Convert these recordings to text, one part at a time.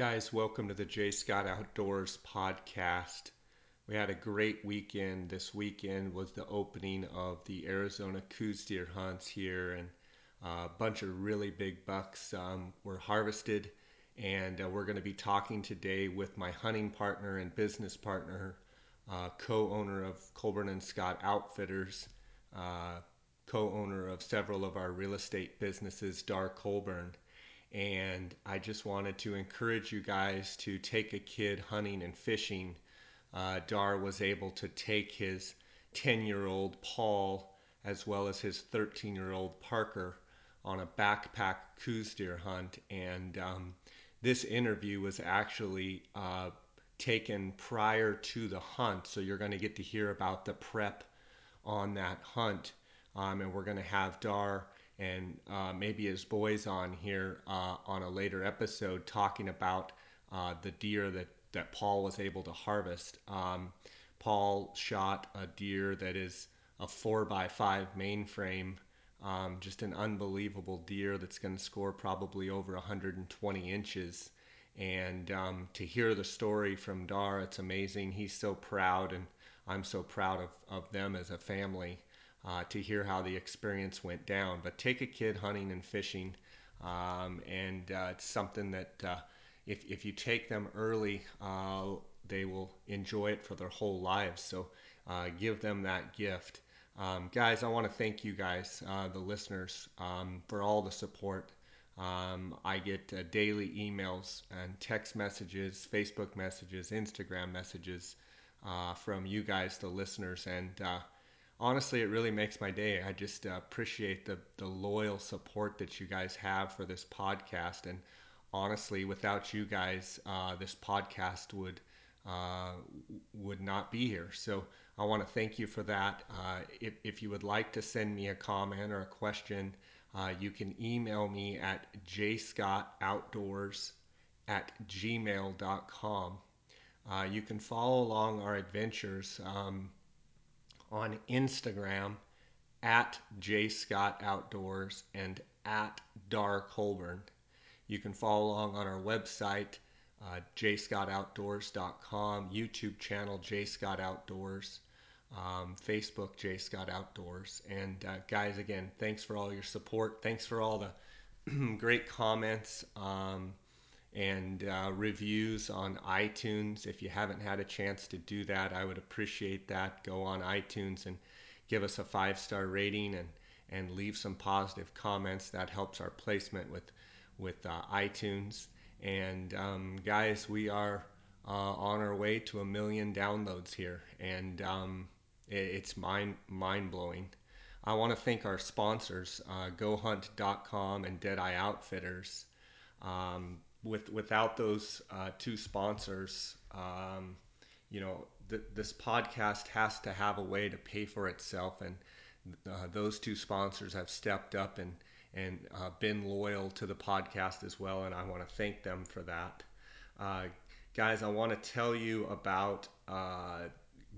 Guys, welcome to the J. Scott Outdoors podcast. We had a great weekend. This weekend was the opening of the Arizona Coues deer hunts here, and a bunch of really big bucks um, were harvested. And uh, we're going to be talking today with my hunting partner and business partner, uh, co-owner of Colburn and Scott Outfitters, uh, co-owner of several of our real estate businesses, Dar Colburn. And I just wanted to encourage you guys to take a kid hunting and fishing. Uh, Dar was able to take his 10 year old Paul as well as his 13 year old Parker on a backpack Coues deer hunt. And um, this interview was actually uh, taken prior to the hunt. So you're going to get to hear about the prep on that hunt. Um, and we're going to have Dar and uh, maybe his boys on here uh, on a later episode talking about uh, the deer that, that Paul was able to harvest. Um, Paul shot a deer that is a 4x5 mainframe, um, just an unbelievable deer that's going to score probably over 120 inches. And um, to hear the story from Dar, it's amazing. He's so proud, and I'm so proud of, of them as a family uh, to hear how the experience went down. But take a kid hunting and fishing, um, and uh, it's something that uh, if, if you take them early, uh, they will enjoy it for their whole lives. So uh, give them that gift. Um, guys, I want to thank you guys, uh, the listeners, um, for all the support. Um, I get daily emails and text messages, Facebook messages, Instagram messages from you guys, the listeners, and honestly, it really makes my day. I just uh, appreciate the, the loyal support that you guys have for this podcast. And honestly, without you guys, uh, this podcast would uh, would not be here. So I want to thank you for that. Uh, if, if you would like to send me a comment or a question, uh, you can email me at jscottoutdoors at gmail.com. Uh, you can follow along our adventures. Um, on Instagram at jscottoutdoors and at Dar Colburn. You can follow along on our website, uh, jscottoutdoors.com, YouTube channel jscottoutdoors, um, Facebook jscottoutdoors. And uh, guys, again, thanks for all your support. Thanks for all the great comments. Um, and uh, reviews on iTunes. If you haven't had a chance to do that, I would appreciate that. Go on iTunes and give us a five star rating and, and leave some positive comments. That helps our placement with, with uh, iTunes. And um, guys, we are uh, on our way to a million downloads here, and um, it, it's mind mind blowing. I want to thank our sponsors, uh, GoHunt.com and Deadeye Outfitters. Um, with without those uh, two sponsors, um, you know, th- this podcast has to have a way to pay for itself, and uh, those two sponsors have stepped up and and uh, been loyal to the podcast as well, and I want to thank them for that. Uh, guys, I want to tell you about uh,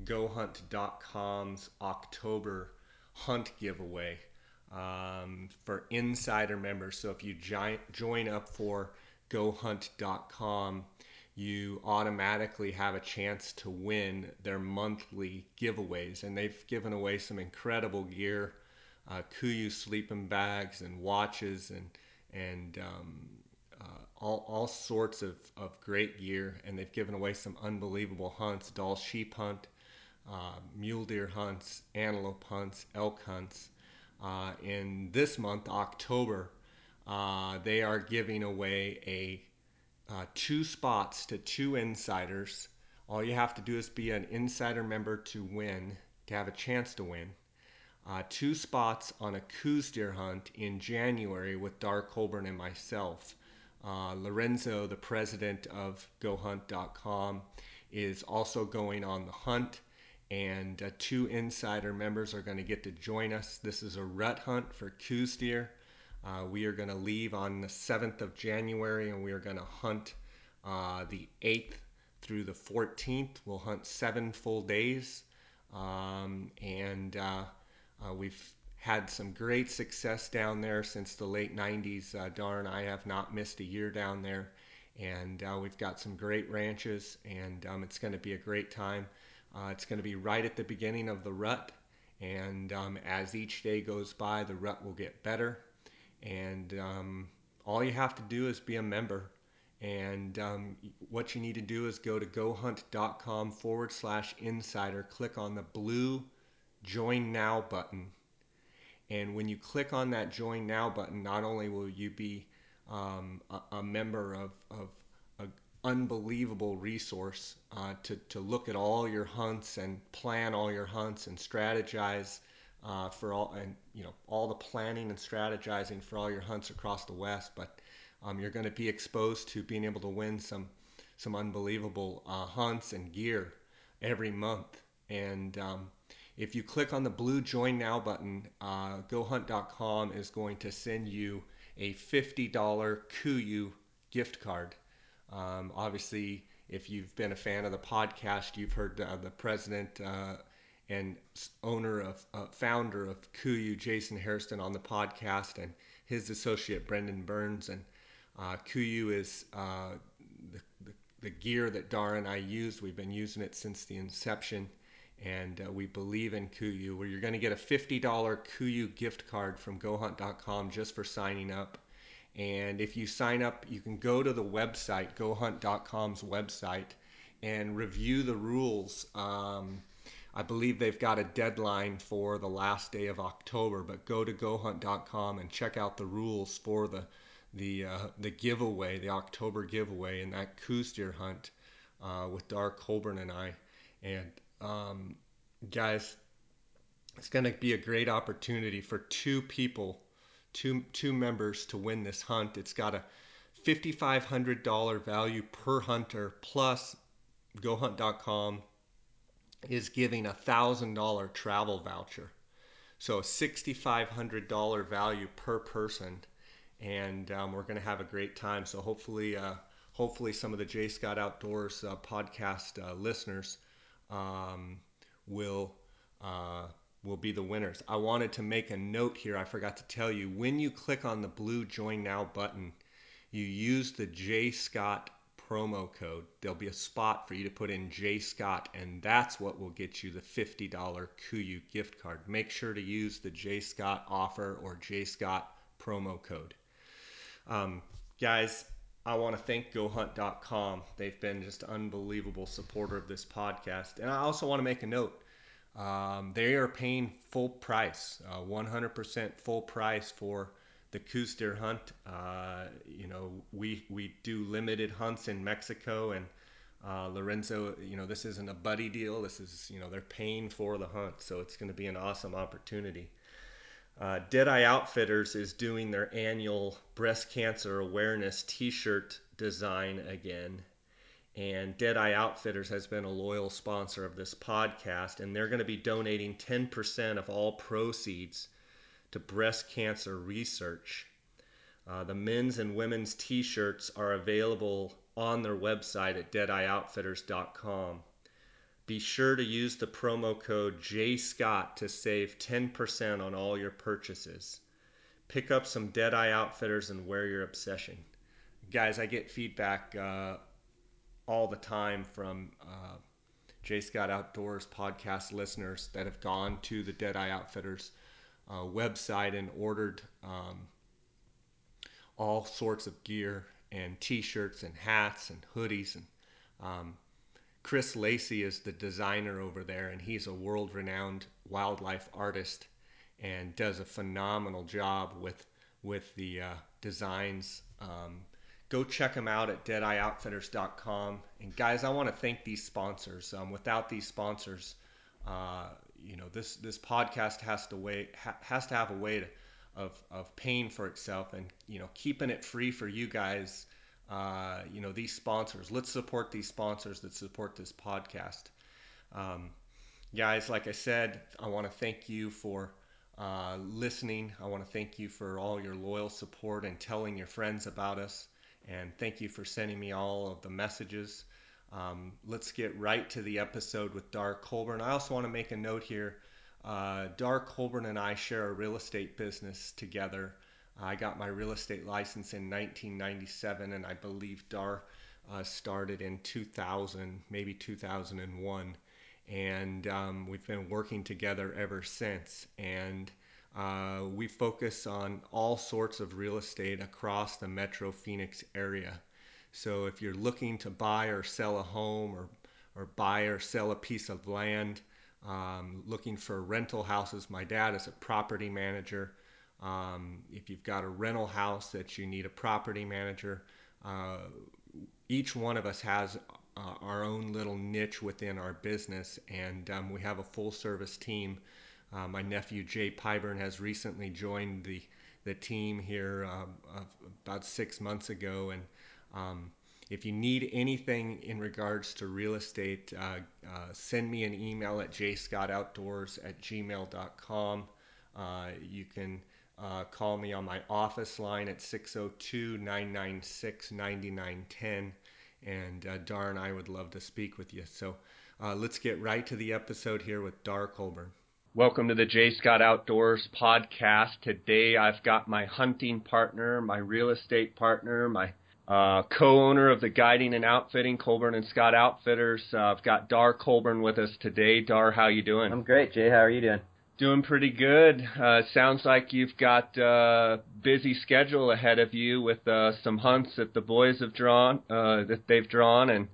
GoHunt.com's October hunt giveaway um, for insider members. So if you join up for gohunt.com, you automatically have a chance to win their monthly giveaways. And they've given away some incredible gear uh, Kuiu sleeping bags and watches and, and um, uh, all, all sorts of, of great gear. And they've given away some unbelievable hunts Dall sheep hunt, uh, mule deer hunts, antelope hunts, elk hunts. Uh, in this month, October, uh, they are giving away a uh, two spots to two insiders. All you have to do is be an insider member to win, to have a chance to win. Uh, two spots on a Coues deer hunt in January with Dar Colburn and myself. Uh, Lorenzo, the president of GoHunt.com, is also going on the hunt, and uh, two insider members are going to get to join us. This is a rut hunt for Coues deer. Uh, we are going to leave on the 7th of January and we are going to hunt uh, the 8th through the 14th. We'll hunt seven full days. Um, and uh, uh we've had some great success down there since the late 90s. Uh, darn, I have not missed a year down there. And uh, we've got some great ranches, and um, it's going to be a great time. It's going to be right at the beginning of the rut, and um, as each day goes by, the rut will get better. And um, all you have to do is be a member. And um, what you need to do is go to gohunt.com forward slash insider, click on the blue join now button. And when you click on that join now button, not only will you be um, a, a, member of, of an unbelievable resource uh, to, to look at all your hunts and plan all your hunts and strategize uh, for all and you know all the planning and strategizing for all your hunts across the West, but um, you're going to be exposed to being able to win some some unbelievable uh, hunts and gear every month. And um, if you click on the blue Join Now button, uh, GoHunt.com is going to send you a $50 KUIU gift card. Um, obviously, if you've been a fan of the podcast, you've heard uh, the president uh, and owner of uh, founder of KUIU, Jason Hairston, on the podcast, and his associate Brendan Burns. And uh, KUIU is uh, the, the, the, gear that Dara and I use. We've been using it since the inception, and uh, we believe in KUIU. Where you're going to get a $50 KUIU gift card from GoHunt.com just for signing up. And if you sign up, you can go to the website, GoHunt.com's website, and review the rules. Um, I believe they've got a deadline for the last day of October, but go to GoHunt.com and check out the rules for the the uh, the giveaway, the October giveaway, and that Coues deer hunt uh, with Dar Colburn and I. And um, guys, it's going to be a great opportunity for two people, two two members to win this hunt. It's got a $5,500 value per hunter plus GoHunt.com is giving a thousand dollar travel voucher. So a $6,500 value per person and um, we're going to have a great time. So hopefully, uh, hopefully some of the J Scott Outdoors uh, podcast uh, listeners um, will uh, will be the winners. I wanted to make a note here. I forgot to tell you when you click on the blue Join Now button, you use the J Scott promo code. There'll be a spot for you to put in J Scott, and that's what will get you the $50 KUIU gift card. Make sure to use the J Scott offer or J Scott promo code. Um, guys, I want to thank GoHunt.com. They've been just unbelievable supporter of this podcast. And I also want to make a note. Um, they are paying full price, uh, 100% full price for the Coues deer hunt. Uh, you know, we we do limited hunts in Mexico and uh, Lorenzo. You know, this isn't a buddy deal. This is you know they're paying for the hunt, so it's going to be an awesome opportunity. Uh, Deadeye Outfitters is doing their annual breast cancer awareness T-shirt design again, and Deadeye Outfitters has been a loyal sponsor of this podcast, and they're going to be donating 10% of all proceeds to breast cancer research. Uh, the men's and women's T-shirts are available on their website at deadeyeoutfitters.com. Be sure to use the promo code JScott to save 10% on all your purchases. Pick up some Deadeye Outfitters and wear your obsession. Guys, I get feedback uh, all the time from uh, J Scott Outdoors podcast listeners that have gone to the Deadeye Outfitters uh, website and ordered um, all sorts of gear and t-shirts and hats and hoodies and um, Chris Lacey is the designer over there, and he's a world renowned wildlife artist and does a phenomenal job with with the uh, designs. Um, go check them out at deadeyeoutfitters.com. And guys, I want to thank these sponsors. Um, without these sponsors, uh, you know this this podcast has to wait ha- has to have a way to, of of paying for itself and you know keeping it free for you guys uh, you know these sponsors. Let's support these sponsors that support this podcast. Um, guys, like I said, I want to thank you for uh, listening. I want to thank you for all your loyal support and telling your friends about us. And thank you for sending me all of the messages. Um, let's get right to the episode with Dar Colburn. I also want to make a note here. Uh, Dar Colburn and I share a real estate business together. I got my real estate license in 1997, and I believe Dar uh, started in 2000, maybe 2001. And um, we've been working together ever since. And uh, we focus on all sorts of real estate across the Metro Phoenix area. So if you're looking to buy or sell a home or, or buy or sell a piece of land, um, looking for rental houses, my dad is a property manager. Um, if you've got a rental house that you need a property manager, uh, each one of us has uh, our own little niche within our business, and um, we have a full service team. Uh, my nephew Jay Pyburn has recently joined the the team here uh, about six months ago, and um, if you need anything in regards to real estate, uh, uh, send me an email at jscottoutdoors at gmail.com. Uh, you can uh, call me on my office line at 602 996 9910. And uh, Dar and I would love to speak with you. So uh, let's get right to the episode here with Dar Colburn. Welcome to the J Scott Outdoors podcast. Today I've got my hunting partner, my real estate partner, my uh, co-owner of the guiding and outfitting Colburn and Scott Outfitters. Uh, I've got Dar Colburn with us today. Dar, how you doing? I'm great, Jay. How are you doing? Doing pretty good. Uh, sounds like you've got a uh, busy schedule ahead of you with uh, some hunts that the boys have drawn, uh, that they've drawn, and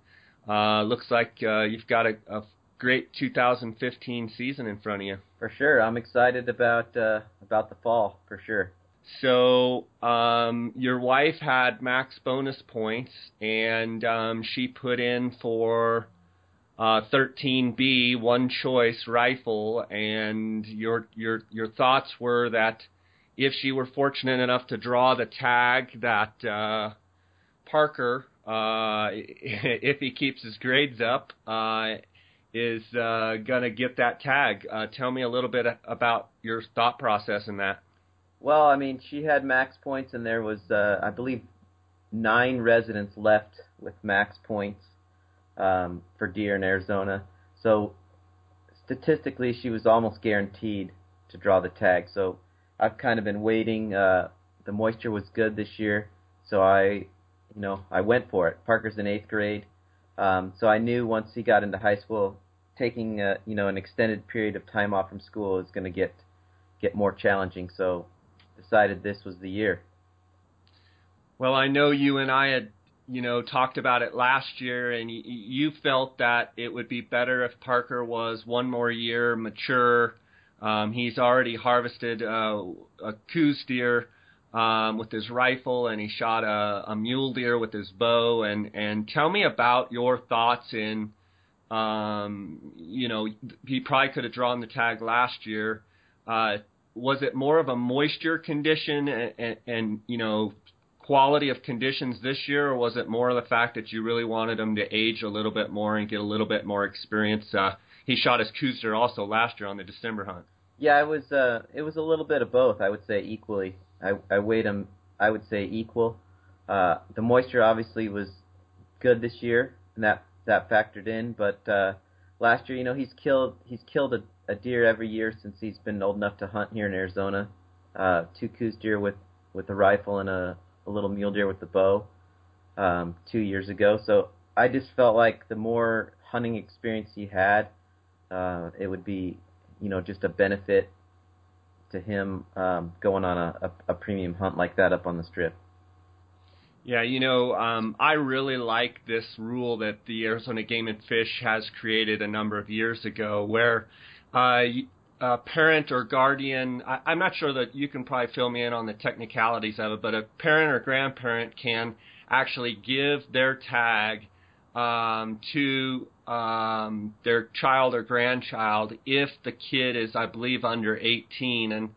uh, looks like uh, you've got a, a great 2015 season in front of you. For sure, I'm excited about uh, about the fall for sure. So um, your wife had max bonus points, and um, she put in for uh, 13B, one choice rifle, and your your your thoughts were that if she were fortunate enough to draw the tag, that uh, Parker, uh, if he keeps his grades up, uh, is uh, gonna get that tag. Uh, tell me a little bit about your thought process in that. Well, I mean, she had max points, and there was, uh, I believe, nine residents left with max points um, for deer in Arizona. So statistically, she was almost guaranteed to draw the tag. So I've kind of been waiting. Uh, the moisture was good this year, so I, you know, I went for it. Parker's in eighth grade, um, so I knew once he got into high school, taking a, you know an extended period of time off from school is going to get get more challenging. So decided this was the year. Well, I know you and I had, you know, talked about it last year, and you, you felt that it would be better if Parker was one more year mature. Um, he's already harvested uh, a Coues deer um, with his rifle, and he shot a, a mule deer with his bow. And and tell me about your thoughts in, um, you know, he probably could have drawn the tag last year. Uh, was it more of a moisture condition and, and, and you know quality of conditions this year, or was it more of the fact that you really wanted him to age a little bit more and get a little bit more experience? Uh, he shot his Coues deer also last year on the December hunt. Yeah, it was uh, it was a little bit of both. I would say equally. I I weighed him. I would say equal. Uh, the moisture obviously was good this year, and that that factored in. But uh, last year, you know, he's killed he's killed a a deer every year since he's been old enough to hunt here in Arizona. Uh, two Coues deer with with a rifle and a, a little mule deer with the bow um, two years ago. So I just felt like the more hunting experience he had, uh, it would be you know just a benefit to him um, going on a, a, a premium hunt like that up on the strip. Yeah, you know, um, I really like this rule that the Arizona Game and Fish has created a number of years ago, where uh, a parent or guardian, I, I'm not sure that you can probably fill me in on the technicalities of it, but a parent or grandparent can actually give their tag um, to um, their child or grandchild if the kid is, I believe, under 18. And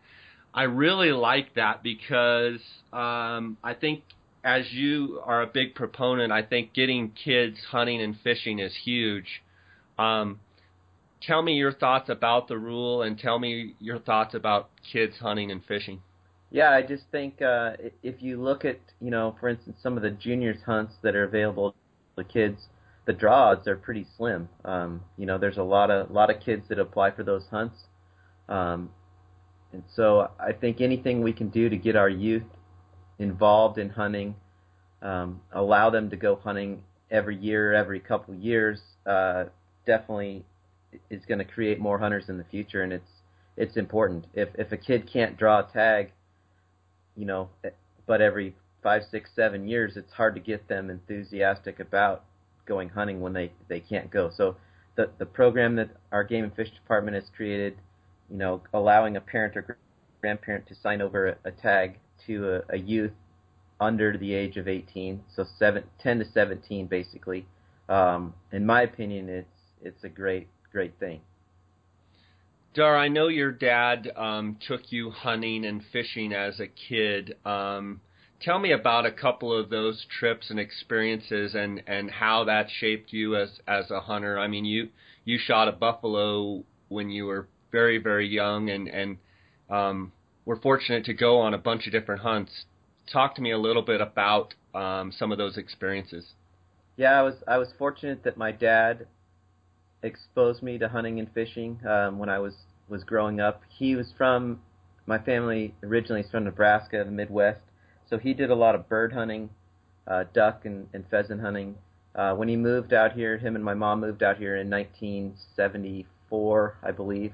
I really like that because um, I think, as you are a big proponent, I think getting kids hunting and fishing is huge. Um, tell me your thoughts about the rule and tell me your thoughts about kids hunting and fishing. Yeah, I just think uh, if you look at, you know, for instance, some of the juniors hunts that are available to kids, the draws are pretty slim. Um, you know, there's a lot of lot of kids that apply for those hunts. Um, and so I think anything we can do to get our youth involved in hunting, um, allow them to go hunting every year, every couple years, uh, definitely is going to create more hunters in the future, and it's it's important. If if a kid can't draw a tag, you know, but every five, six, seven years, it's hard to get them enthusiastic about going hunting when they they can't go. So the the program that our game and fish department has created, you know, allowing a parent or grandparent to sign over a, a tag to a, a youth under the age of 18, so seven, 10 to 17, basically. Um, in my opinion, it's it's a great great thing. Dar, I know your dad um, took you hunting and fishing as a kid. Um, tell me about a couple of those trips and experiences, and and how that shaped you as as a hunter. I mean, you you shot a buffalo when you were very very young, and and um, were fortunate to go on a bunch of different hunts. Talk to me a little bit about um, some of those experiences. Yeah, I was I was fortunate that my dad exposed me to hunting and fishing um, when I was was growing up. He was from my family originally is from Nebraska, the Midwest, so he did a lot of bird hunting, uh, duck and, and pheasant hunting. Uh, when he moved out here, him and my mom moved out here in 1974, I believe.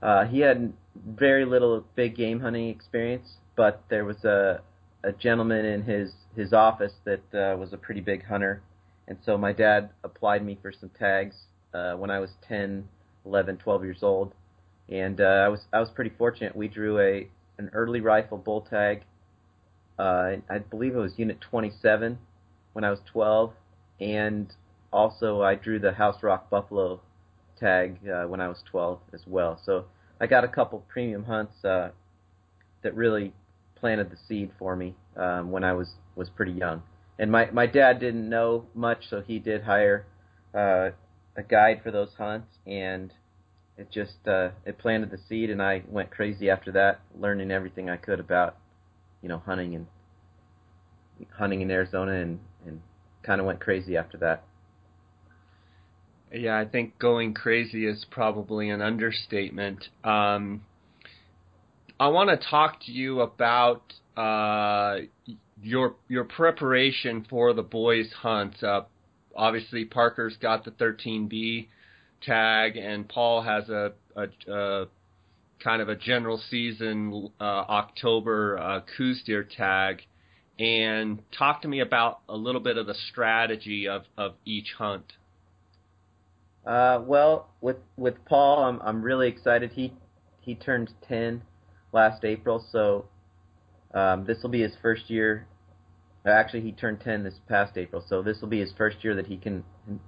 Uh, he had very little big game hunting experience, but there was a a gentleman in his his office that uh, was a pretty big hunter, and so my dad applied me for some tags uh, when I was 10, 11, 12 years old, and uh, I was I was pretty fortunate. We drew a an early rifle bull tag. Uh, I believe it was Unit 27 when I was 12, and also I drew the House Rock Buffalo tag uh, when I was 12 as well. So I got a couple premium hunts uh, that really planted the seed for me um, when I was was pretty young. And my my dad didn't know much, so he did hire uh, a guide for those hunts, and it just uh, it planted the seed, and I went crazy after that, learning everything I could about you know hunting and hunting in Arizona, and and kind of went crazy after that. Yeah, I think going crazy is probably an understatement. Um, I want to talk to you about uh, your your preparation for the boys' hunt. Uh, obviously Parker's got the 13B tag, and Paul has a, a, a kind of a general season uh, October uh, Coues deer tag. And talk to me about a little bit of the strategy of, of each hunt. Uh, well, with with Paul, I'm I'm really excited. He he turned 10 last April, so um, this will be his first year Actually, he turned 10 this past April, so this will be his first year that he can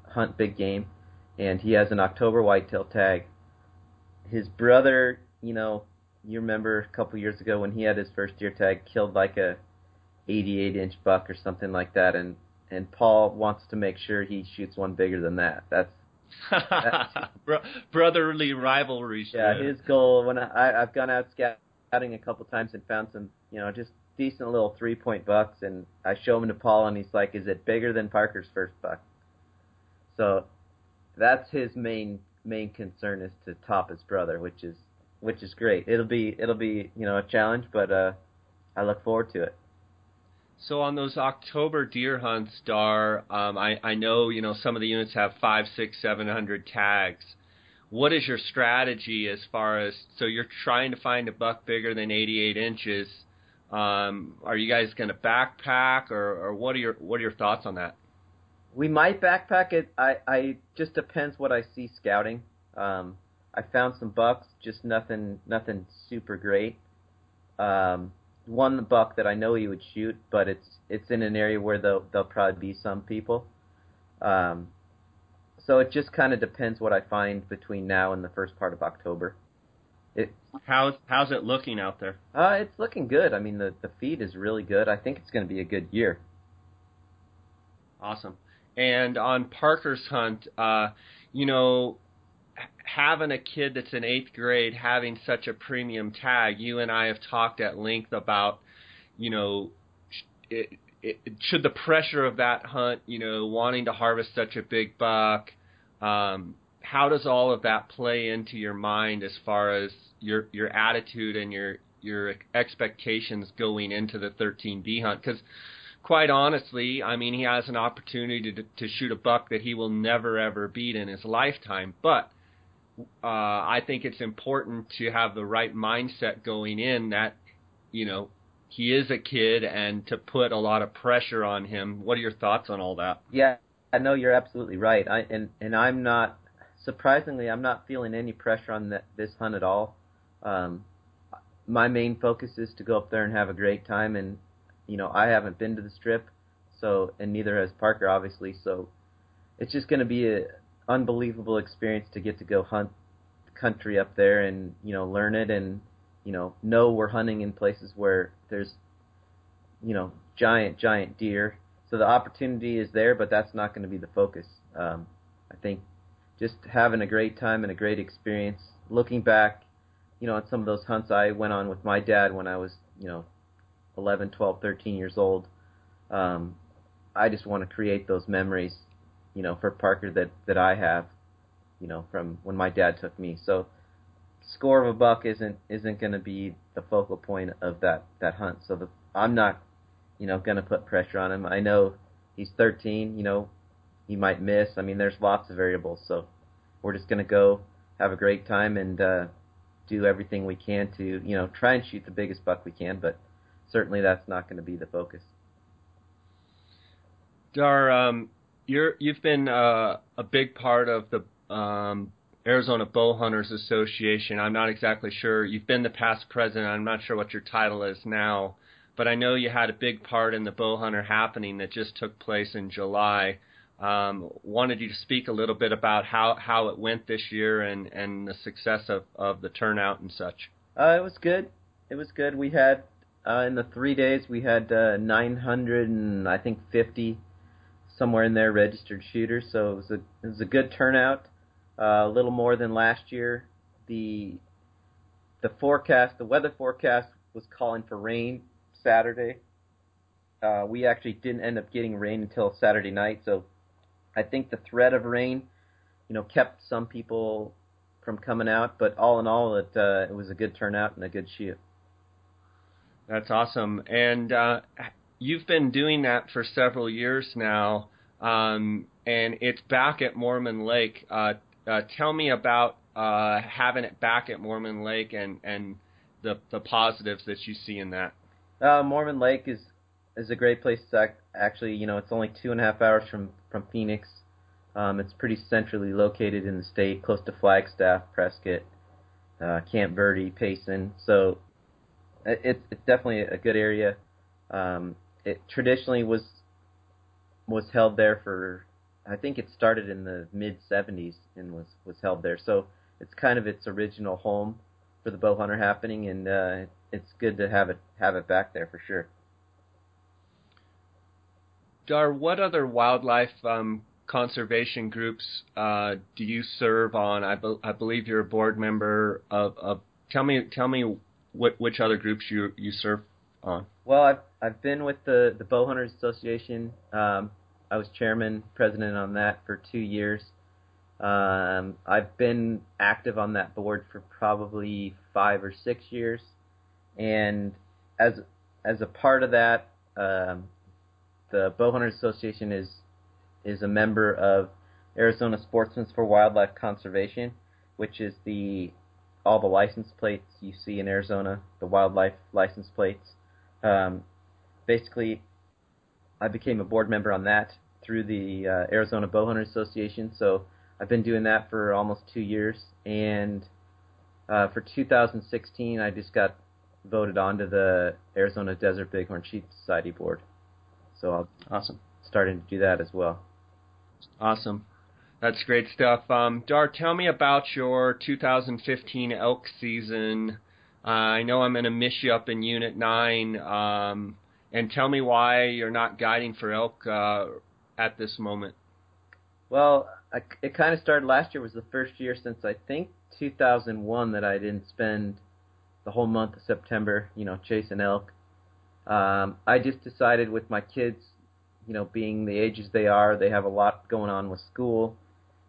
hunt big game, and he has an October whitetail tag. His brother, you know, you remember a couple years ago when he had his first deer tag, killed like a 88 inch buck or something like that, and and Paul wants to make sure he shoots one bigger than that. That's, brotherly rivalry. Yeah, his goal when I I've gone out scouting a couple times and found some, you know, just decent little three point bucks, and I show him to Paul, and he's like, "Is it bigger than Parker's first buck?" So that's his main main concern is to top his brother, which is which is great. It'll be it'll be you know a challenge, but uh, I look forward to it. So on those October deer hunts, Dar, um, I I know you know some of the units have five, six, seven hundred tags. What is your strategy as far as so you're trying to find a buck bigger than 88 inches? Um, are you guys going to backpack, or, or what are your what are your thoughts on that? We might backpack it. I, I just depends what I see scouting. Um, I found some bucks, just nothing nothing super great. Um, one buck that I know he would shoot, but it's it's in an area where there'll there'll probably be some people. Um, so it just kind of depends what I find between now and the first part of October. It, how's how's it looking out there? Uh, it's looking good. I mean, the the feed is really good. I think it's going to be a good year. Awesome. And on Parker's hunt, uh, you know, having a kid that's in eighth grade having such a premium tag, you and I have talked at length about, you know, it, it, should the pressure of that hunt, you know, wanting to harvest such a big buck, um, how does all of that play into your mind as far as your your attitude and your your expectations going into the 13B hunt? Because quite honestly, I mean, he has an opportunity to to shoot a buck that he will never ever beat in his lifetime, but uh, I think it's important to have the right mindset going in that, you know, he is a kid and to put a lot of pressure on him. What are your thoughts on all that? Yeah, I know you're absolutely right. I and and I'm not surprisingly I'm not feeling any pressure on that, this hunt at all. Um, my main focus is to go up there and have a great time and you know, I haven't been to the strip, so and neither has Parker obviously, so it's just going to be a unbelievable experience to get to go hunt country up there and you know learn it and you know know we're hunting in places where there's you know giant giant deer so the opportunity is there but that's not going to be the focus um, i think just having a great time and a great experience looking back you know at some of those hunts i went on with my dad when i was you know 11 12 13 years old um, i just want to create those memories you know, for Parker that that I have, you know, from when my dad took me. So score of a buck isn't isn't going to be the focal point of that that hunt. So the I'm not, you know, going to put pressure on him. I know he's 13. You know, he might miss. I mean, there's lots of variables. So we're just going to go have a great time and uh, do everything we can to you know try and shoot the biggest buck we can. But certainly that's not going to be the focus. Dar, um, you're you've been uh, a big part of the um, Arizona Bow Hunters Association. I'm not exactly sure. You've been the past president. I'm not sure what your title is now, but I know you had a big part in the bow hunter happening that just took place in July. Um, wanted you to speak a little bit about how, how it went this year and, and the success of, of the turnout and such. Uh, it was good. It was good. We had uh, in the three days we had uh, 900 and I think 50 somewhere in there registered shooters. So it was a it was a good turnout, uh, a little more than last year. The the forecast, the weather forecast was calling for rain Saturday. Uh, we actually didn't end up getting rain until Saturday night, so I think the threat of rain, you know, kept some people from coming out. But all in all, it uh, it was a good turnout and a good shoot. That's awesome. And uh, you've been doing that for several years now, um, and it's back at Mormon Lake. Uh, uh, tell me about uh, having it back at Mormon Lake and and the the positives that you see in that. Uh, Mormon Lake is is a great place to act. actually. You know, it's only two and a half hours from from Phoenix. Um, it's pretty centrally located in the state, close to Flagstaff, Prescott, uh, Camp Verde, Payson. So it's it's definitely a good area. Um, it traditionally was was held there for I think it started in the mid 70s and was was held there. So it's kind of its original home for the bow hunter happening, and uh, it's good to have it have it back there for sure. Dar, what other wildlife um, conservation groups uh, do you serve on? I, be- I believe you're a board member of, of. Tell me, tell me what which other groups you you serve on. Well, I've I've been with the the Bow Hunters Association. Um, I was chairman, president on that for two years. Um, I've been active on that board for probably five or six years, and as as a part of that, um, the Bow Hunters Association is is a member of Arizona Sportsmen for Wildlife Conservation, which is the all the license plates you see in Arizona, the wildlife license plates. Um, basically, I became a board member on that through the uh, Arizona Bowhunter Association. So I've been doing that for almost two years, and uh, for 2016, I just got voted onto the Arizona Desert Bighorn Sheep Society board. So I'll awesome starting to do that as well. Awesome. That's great stuff. Um, Dar, tell me about your 2015 elk season. Uh, I know I'm going to miss you up in Unit 9. Um, and tell me why you're not guiding for elk uh, at this moment. Well, I, it kind of started last year was the first year since I think 2001 that I didn't spend the whole month of September, you know, chasing elk. Um, I just decided with my kids, you know, being the ages they are, they have a lot going on with school,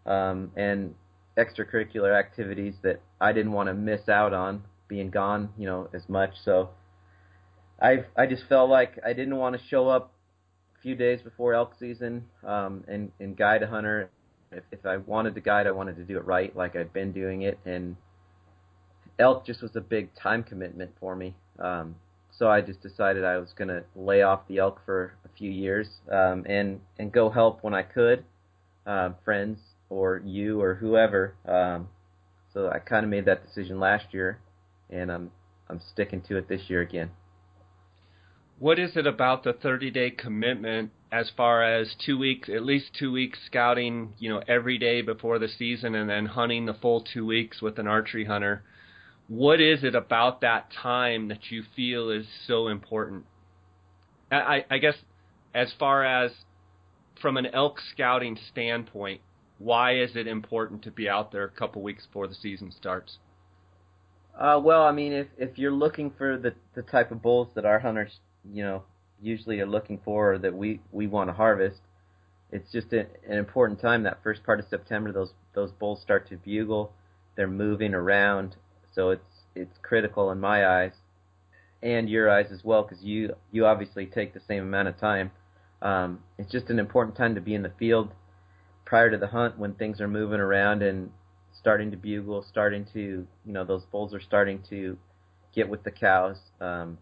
um, and extracurricular activities that I didn't want to miss out on being gone, you know, as much. So I I just felt like I didn't want to show up a few days before elk season um, and and guide a hunter. If, if I wanted to guide, I wanted to do it right, like I'd been doing it, and elk just was a big time commitment for me. Um, so I just decided I was going to lay off the elk for a few years um, and and go help when I could, uh, friends or you or whoever. Um, so I kind of made that decision last year, and I'm I'm sticking to it this year again. What is it about the 30 day commitment as far as two weeks, at least two weeks scouting, you know, every day before the season and then hunting the full two weeks with an archery hunter? What is it about that time that you feel is so important? I, I guess as far as from an elk scouting standpoint, why is it important to be out there a couple weeks before the season starts? Uh, well, I mean, if if you're looking for the the type of bulls that our hunters, you know, usually are looking for, or that we we want to harvest, it's just a, an important time. That first part of September, those those bulls start to bugle. They're moving around, so it's it's critical in my eyes, and your eyes as well, because you you obviously take the same amount of time. Um, it's just an important time to be in the field prior to the hunt when things are moving around and starting to bugle, starting to, you know, those bulls are starting to get with the cows. Um,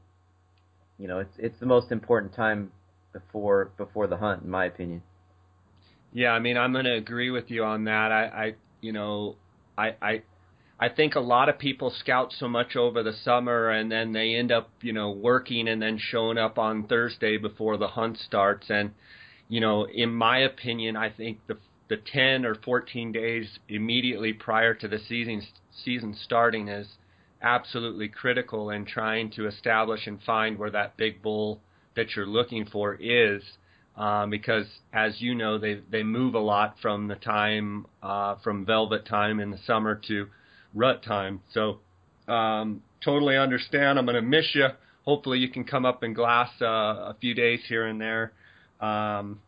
you know, it's it's the most important time before before the hunt, in my opinion. Yeah, I mean, I'm going to agree with you on that. I, I you know, I, I, I think a lot of people scout so much over the summer, and then they end up, you know, working and then showing up on Thursday before the hunt starts. And, you know, in my opinion, I think the the 10 or 14 days immediately prior to the season season starting is absolutely critical in trying to establish and find where that big bull that you're looking for is. Um, because as you know, they they move a lot from the time uh, from velvet time in the summer to rut time. So um, totally understand. I'm going to miss you. Hopefully, you can come up and glass uh, a few days here and there. Um,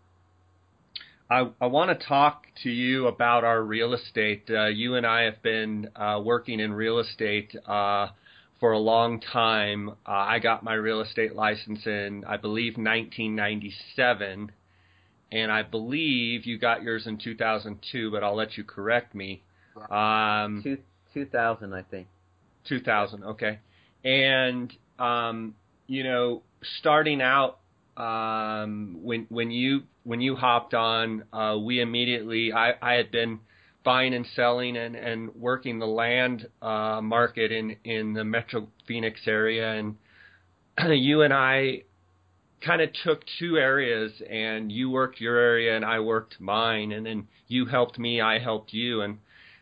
I, I want to talk to you about our real estate. Uh, you and I have been uh, working in real estate uh, for a long time. Uh, I got my real estate license in, I believe, 1997, and I believe you got yours in 2002, but I'll let you correct me. Um, 2000, I think. 2000, okay. And, um, you know, starting out um, when when you when you hopped on, uh, we immediately I, I had been buying and selling and, and working the land uh, market in in the Metro Phoenix area, and you and I kind of took two areas, and you worked your area and I worked mine, and then you helped me, I helped you, and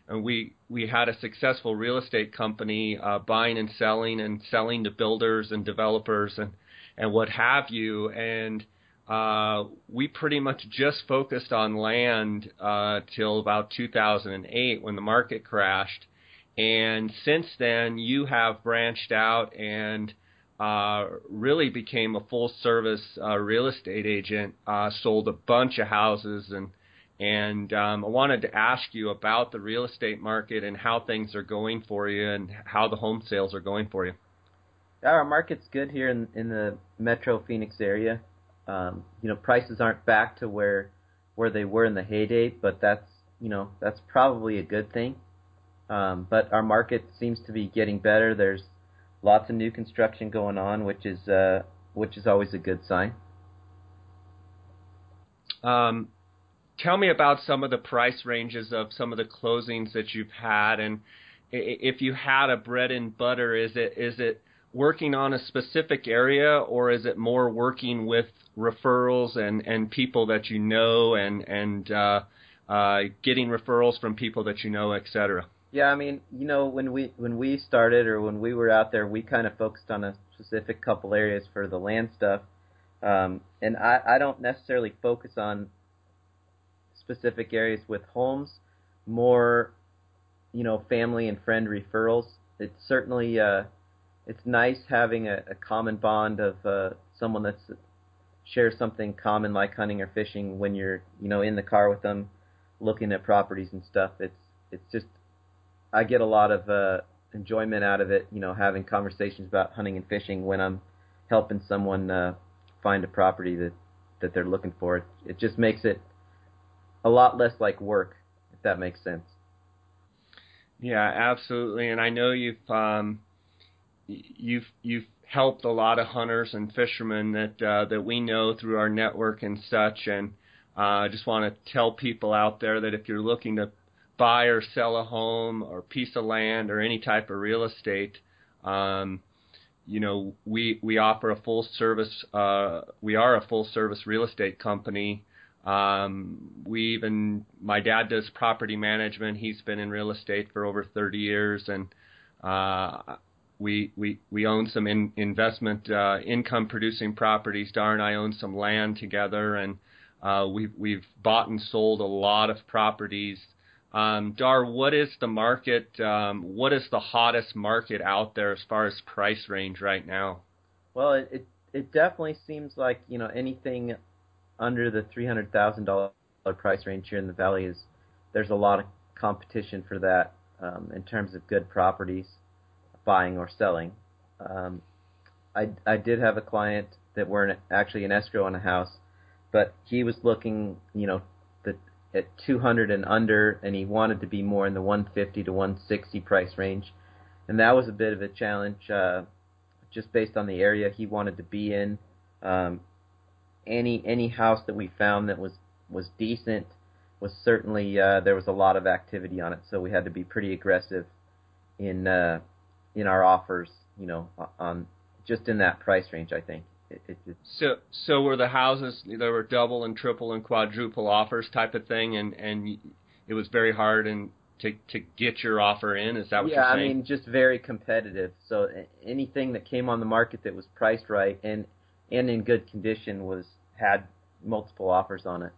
and we we had a successful real estate company uh, buying and selling and selling to builders and developers and and what have you. And uh, we pretty much just focused on land uh, till about 2008 when the market crashed. And since then, you have branched out and uh, really became a full service uh, real estate agent. Uh, sold a bunch of houses and and um, I wanted to ask you about the real estate market and how things are going for you and how the home sales are going for you our market's good here in in the Metro Phoenix area. Um, you know, prices aren't back to where where they were in the heyday, but that's you know that's probably a good thing. Um, but our market seems to be getting better. There's lots of new construction going on, which is uh, which is always a good sign. Um, tell me about some of the price ranges of some of the closings that you've had, and if you had a bread and butter, is it is it working on a specific area, or is it more working with referrals and, and people that you know and and uh, uh, getting referrals from people that you know, et cetera? Yeah, I mean, you know, when we when we started or when we were out there, we kind of focused on a specific couple areas for the land stuff, um, and I, I don't necessarily focus on specific areas with homes, more, you know, family and friend referrals. It's certainly uh, it's nice having a, a common bond of uh, someone that's shares something common like hunting or fishing when you're you know in the car with them looking at properties and stuff it's it's just I get a lot of uh, enjoyment out of it. You know, having conversations about hunting and fishing when I'm helping someone uh, find a property that that they're looking for. It, it just makes it a lot less like work, if that makes sense. Yeah, absolutely. And I know you've um, you've you've helped a lot of hunters and fishermen that uh, that we know through our network and such. And uh, I just want to tell people out there that if you're looking to buy or sell a home or piece of land or any type of real estate, um, you know, we we offer a full service. Uh, we are a full service real estate company. Um, we even my dad does property management. He's been in real estate for over 30 years, and uh, we we we own some in, investment uh, income producing properties. Dar and I own some land together, and uh, we've we've bought and sold a lot of properties. Um, Dar, what is the market? Um, what is the hottest market out there as far as price range right now? Well, it it, it definitely seems like you know anything under the three hundred thousand dollar price range here in the valley is there's a lot of competition for that um, in terms of good properties, buying or selling. Um, I I did have a client that were actually in escrow on a house, but he was looking you know the at 200 and under, and he wanted to be more in the 150 to 160 price range, and that was a bit of a challenge, uh, just based on the area he wanted to be in. Um, any any house that we found that was was decent was certainly uh, there was a lot of activity on it, so we had to be pretty aggressive in uh, in our offers, you know, on just in that price range. I think. It, it, it, so so were the houses there were double and triple and quadruple offers type of thing, and and it was very hard and to to get your offer in. Is that what yeah, you're saying? I mean, just very competitive. So anything that came on the market that was priced right and and in good condition was had multiple offers on it.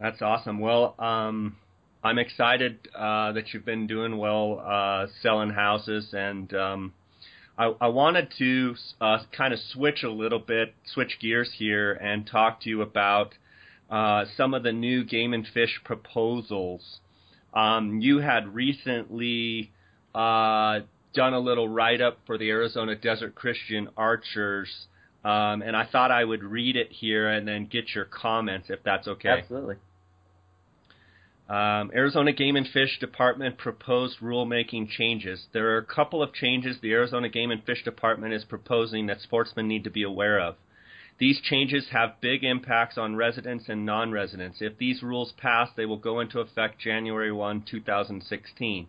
That's awesome. Well, um, I'm excited uh, that you've been doing well uh, selling houses, and um, I, I, wanted to uh, kind of switch a little bit, switch gears here, and talk to you about uh, some of the new game and fish proposals. Um, you had recently uh, done a little write up for the Arizona Desert Christian Archers. Um, and I thought I would read it here and then get your comments if that's okay. Absolutely. Um, Arizona Game and Fish Department proposed rulemaking changes. There are a couple of changes the Arizona Game and Fish Department is proposing that sportsmen need to be aware of. These changes have big impacts on residents and non residents. If these rules pass, they will go into effect January 1, 2016.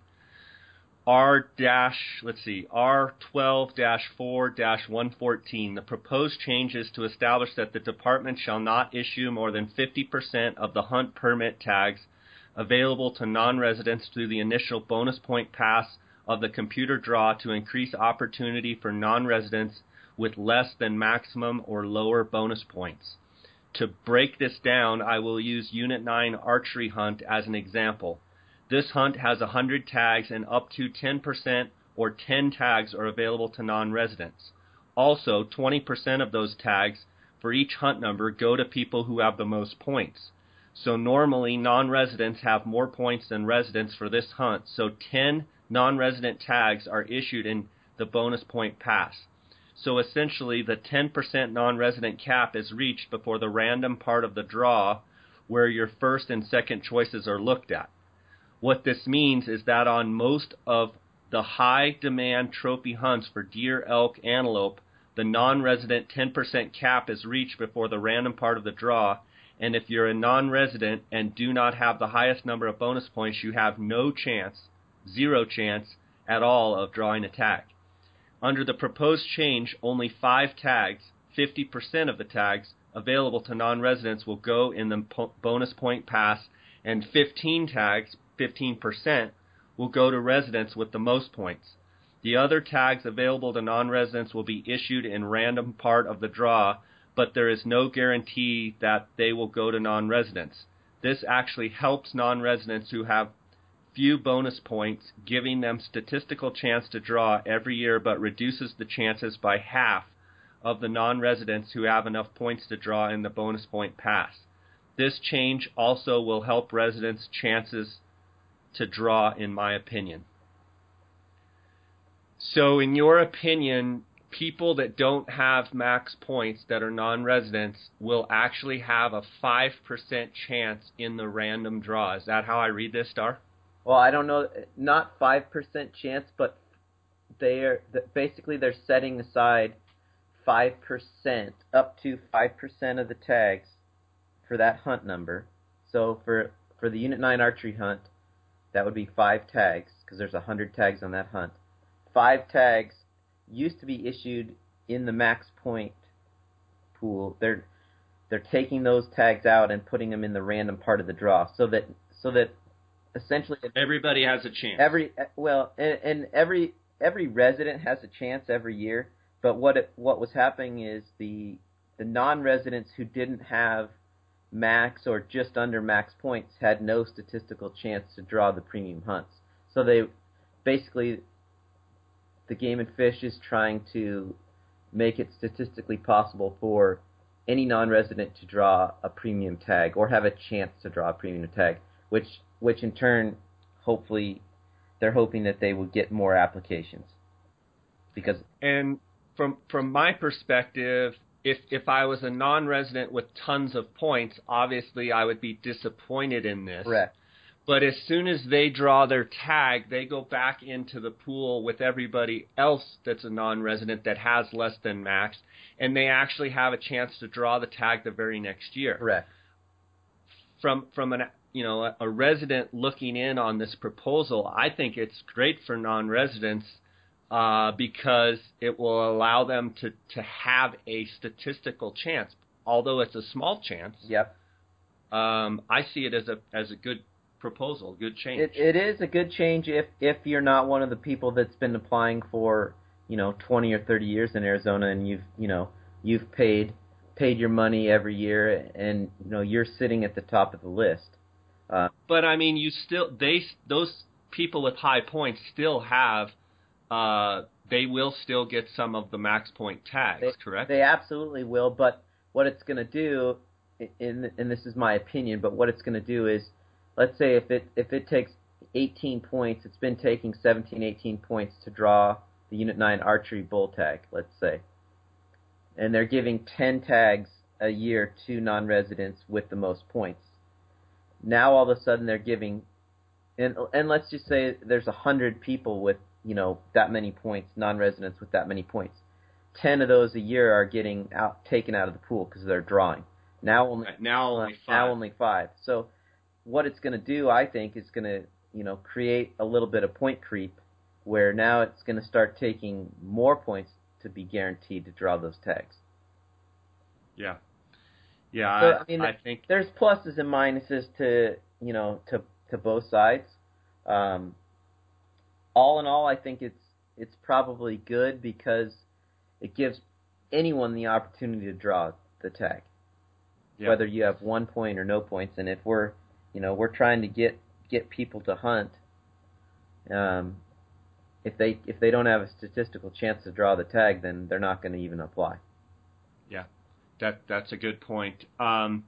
R dash let's see R twelve dash four dash one fourteen. The proposed change is to establish that the department shall not issue more than fifty percent of the hunt permit tags available to non-residents through the initial bonus point pass of the computer draw to increase opportunity for non-residents with less than maximum or lower bonus points. To break this down, I will use Unit 9 archery hunt as an example. This hunt has 100 tags and up to 10% or 10 tags are available to non-residents. Also, 20% of those tags for each hunt number go to people who have the most points. So normally non-residents have more points than residents for this hunt. So 10 non-resident tags are issued in the bonus point pass. So essentially the 10% non-resident cap is reached before the random part of the draw where your first and second choices are looked at. What this means is that on most of the high demand trophy hunts for deer, elk, antelope, the non resident 10% cap is reached before the random part of the draw, and if you're a non resident and do not have the highest number of bonus points, you have no chance, zero chance at all of drawing a tag. Under the proposed change, only five tags, 50% of the tags, available to non residents will go in the bonus point pass, and 15 tags, 15% will go to residents with the most points. The other tags available to non-residents will be issued in random part of the draw, but there is no guarantee that they will go to non-residents. This actually helps non-residents who have few bonus points, giving them statistical chance to draw every year, but reduces the chances by half of the non-residents who have enough points to draw in the bonus point pass. This change also will help residents' chances to draw, in my opinion. So, in your opinion, people that don't have max points that are non-residents will actually have a 5% chance in the random draw. Is that how I read this, Dar? Well, I don't know, not 5% chance, but they are basically they're setting aside 5% up to 5% of the tags for that hunt number. So for for the unit 9 archery hunt, that would be 5 tags because there's 100 tags on that hunt. 5 tags used to be issued in the max point pool. They're they're taking those tags out and putting them in the random part of the draw, so that so that essentially everybody has a chance. Every eh, well, and, and every every resident has a chance every year. But what it, what was happening is the the non-residents who didn't have max or just under max points had no statistical chance to draw the premium hunts. So they basically the Game and Fish is trying to make it statistically possible for any non-resident to draw a premium tag or have a chance to draw a premium tag, which which in turn, hopefully, they're hoping that they will get more applications. Because and from from my perspective, if if I was a non-resident with tons of points, obviously I would be disappointed in this. Correct. But as soon as they draw their tag, they go back into the pool with everybody else that's a non-resident that has less than max, and they actually have a chance to draw the tag the very next year. Correct. From from an you know a, a resident looking in on this proposal, I think it's great for non-residents uh, because it will allow them to to have a statistical chance, although it's a small chance. Yep. Um, I see it as a as a good proposal, good change. It, it is a good change if if you're not one of the people that's been applying for you know 20 or 30 years in Arizona and you've you know you've paid paid your money every year and you know you're sitting at the top of the list. Uh, but I mean, you still they those people with high points still have uh, they will still get some of the max point tags, they, correct? They absolutely will, but what it's going to do, in, and this is my opinion, but what it's going to do is let's say if it if it takes 18 points, it's been taking 17, 18 points to draw the Unit 9 archery bull tag, let's say. And they're giving 10 tags a year to non-residents with the most points. Now all of a sudden they're giving, and and let's just say there's a hundred people with you know that many points, non-residents with that many points. Ten of those a year are getting out taken out of the pool because they're drawing. Now only now only five. now only five. So what it's going to do, I think, is going to you know create a little bit of point creep, where now it's going to start taking more points to be guaranteed to draw those tags. Yeah, yeah. So, I, I, mean, I think there's pluses and minuses to you know to to both sides. Um, all in all, I think it's it's probably good because it gives anyone the opportunity to draw the tag, yep. whether you have one point or no points. And if we're you know, we're trying to get get people to hunt. Um, if they if they don't have a statistical chance to draw the tag, then they're not going to even apply. Yeah, that that's a good point. Um,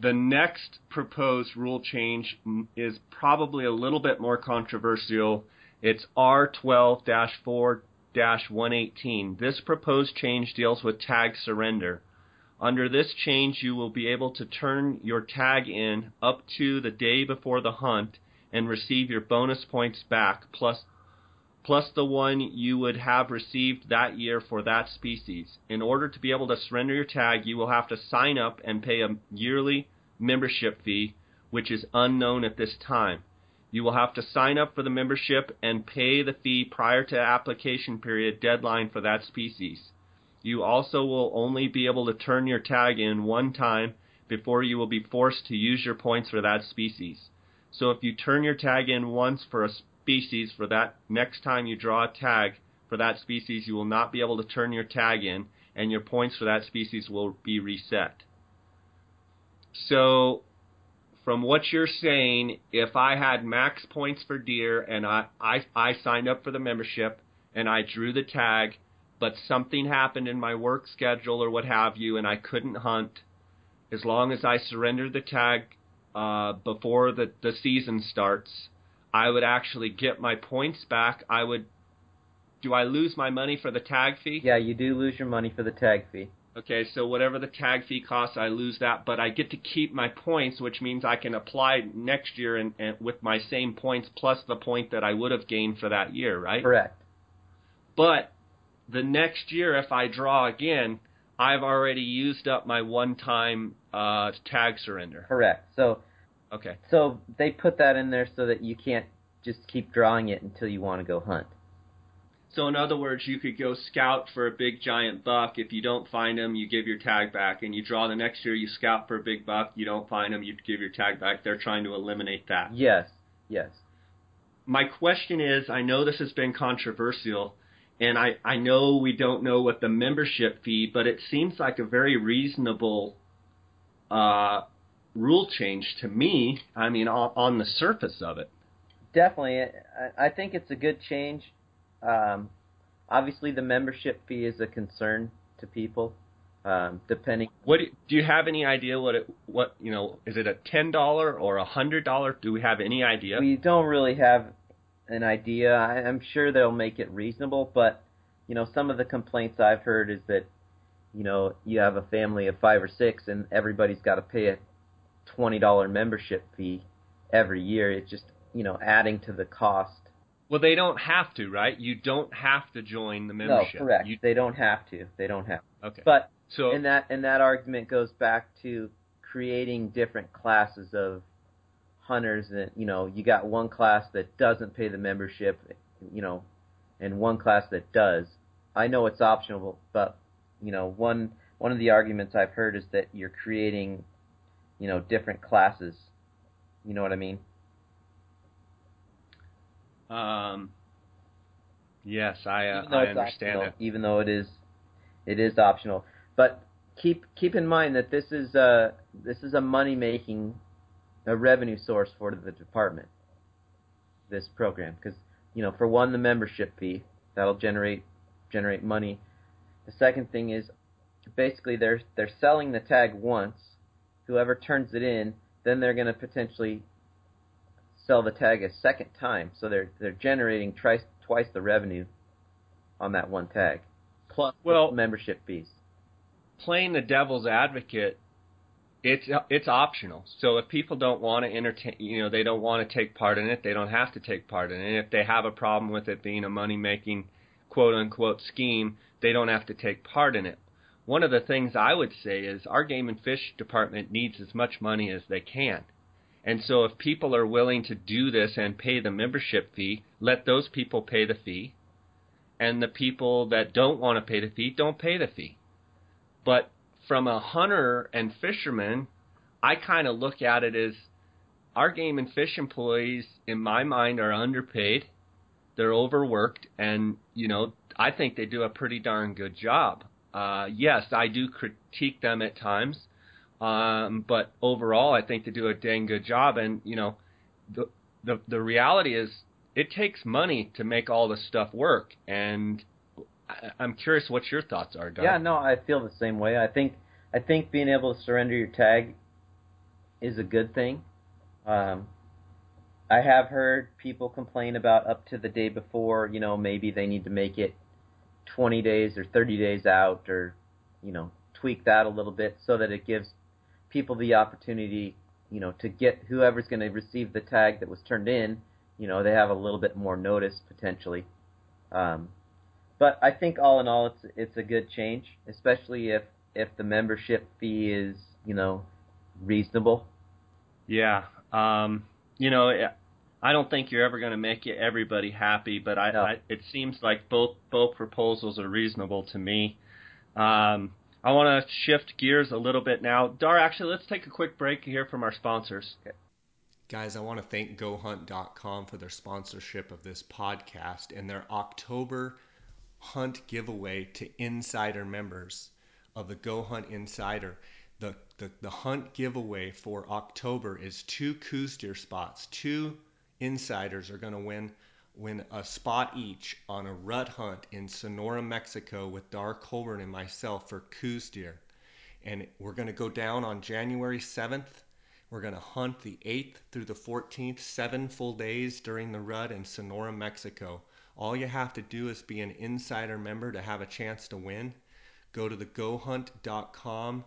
the next proposed rule change is probably a little bit more controversial. It's R12-4-118. This proposed change deals with tag surrender. Under this change, you will be able to turn your tag in up to the day before the hunt and receive your bonus points back, plus plus the one you would have received that year for that species. In order to be able to surrender your tag, you will have to sign up and pay a yearly membership fee, which is unknown at this time. You will have to sign up for the membership and pay the fee prior to application period deadline for that species. You also will only be able to turn your tag in one time before you will be forced to use your points for that species. So if you turn your tag in once for a species for that next time you draw a tag for that species, you will not be able to turn your tag in and your points for that species will be reset. So from what you're saying, if I had max points for deer and I, I, I signed up for the membership and I drew the tag but something happened in my work schedule or what have you, and I couldn't hunt, as long as I surrendered the tag uh, before the, the season starts, I would actually get my points back. I would. Do I lose my money for the tag fee? Yeah, you do lose your money for the tag fee. Okay, so whatever the tag fee costs, I lose that, but I get to keep my points, which means I can apply next year and, and with my same points plus the point that I would have gained for that year, right? Correct. But the next year, if I draw again, I've already used up my one-time uh, tag surrender. Correct. So Okay. so they put that in there so that you can't just keep drawing it until you want to go hunt. So in other words, you could go scout for a big giant buck. If you don't find him, you give your tag back, and you draw the next year. You scout for a big buck. You don't find him, you give your tag back. They're trying to eliminate that. Yes. Yes. My question is, I know this has been controversial, and I I know we don't know what the membership fee, but it seems like a very reasonable uh, rule change to me. I mean, on, on the surface of it. Definitely, I, I think it's a good change. Um, obviously, the membership fee is a concern to people. Um, depending, What do- you have any idea what it what you know? Is it a ten dollar or a hundred dollar? Do we have any idea? we don't really have an idea. I, I'm sure they'll make it reasonable, but you know, some of the complaints I've heard is that you know you have a family of five or six, and everybody's got to pay a twenty dollar membership fee every year. It's just you know adding to the cost. Well, they don't have to, right? You don't have to join the membership. No, correct. You, they don't have to. They don't have. To. okay. But so and that and that argument goes back to creating different classes of hunters and you know you got one class that doesn't pay the membership you know and one class that does i know it's optional but you know one one of the arguments i've heard is that you're creating you know different classes you know what i mean um, yes, I uh, I understand optional, even though it is it is optional. But keep keep in mind that this is a this is a money making a revenue source for the department. This program because you know for one the membership fee that'll generate generate money. The second thing is basically they're they're selling the tag once. Whoever turns it in, then they're going to potentially sell the tag a second time. So they're they're generating twice twice the revenue on that one tag, plus Well- membership fees. Playing the devil's advocate, it's it's optional. So if people don't want to entertain, you know, they don't want to take part in it, they don't have to take part in it. If they have a problem with it being a money making quote unquote scheme, they don't have to take part in it. One of the things I would say is our game and fish department needs as much money as they can. And so if people are willing to do this and pay the membership fee, let those people pay the fee. And the people that don't want to pay the fee don't pay the fee. But from a hunter and fisherman, I kind of look at it as our game and fish employees, in my mind, are underpaid. They're overworked, and you know I think they do a pretty darn good job. Uh, yes, I do critique them at times, um, but overall, I think they do a dang good job. And you know, the the the reality is, it takes money to make all this stuff work. And I, I'm curious what your thoughts are, Doug. Yeah, no, I feel the same way. I think I think being able to surrender your tag is a good thing. Um, I have heard people complain about up to the day before. You know, maybe they need to make it 20 days or 30 days out, or you know, tweak that a little bit so that it gives people the opportunity, you know, to get whoever's going to receive the tag that was turned in. You know, they have a little bit more notice potentially. Um, but I think all in all, it's it's a good change, especially if if the membership fee is you know reasonable. Yeah. Um, you know, I don't think you're ever going to make everybody happy, but I, No. I it seems like both both proposals are reasonable to me. Um, I want to shift gears a little bit now. Dar, actually, let's take a quick break here from our sponsors. Guys, I want to thank GoHunt.com for their sponsorship of this podcast and their October hunt giveaway to insider members of the Go Hunt Insider. The, the, the hunt giveaway for October is two Coues deer spots. Two insiders are going to win win a spot each on a rut hunt in Sonora, Mexico with Dar Colburn and myself for Coues deer. And we're going to go down on January 7th We're going to hunt the 8th through the 14th, seven full days during the rut in Sonora, Mexico. All you have to do is be an insider member to have a chance to win. Go to thegohunt.com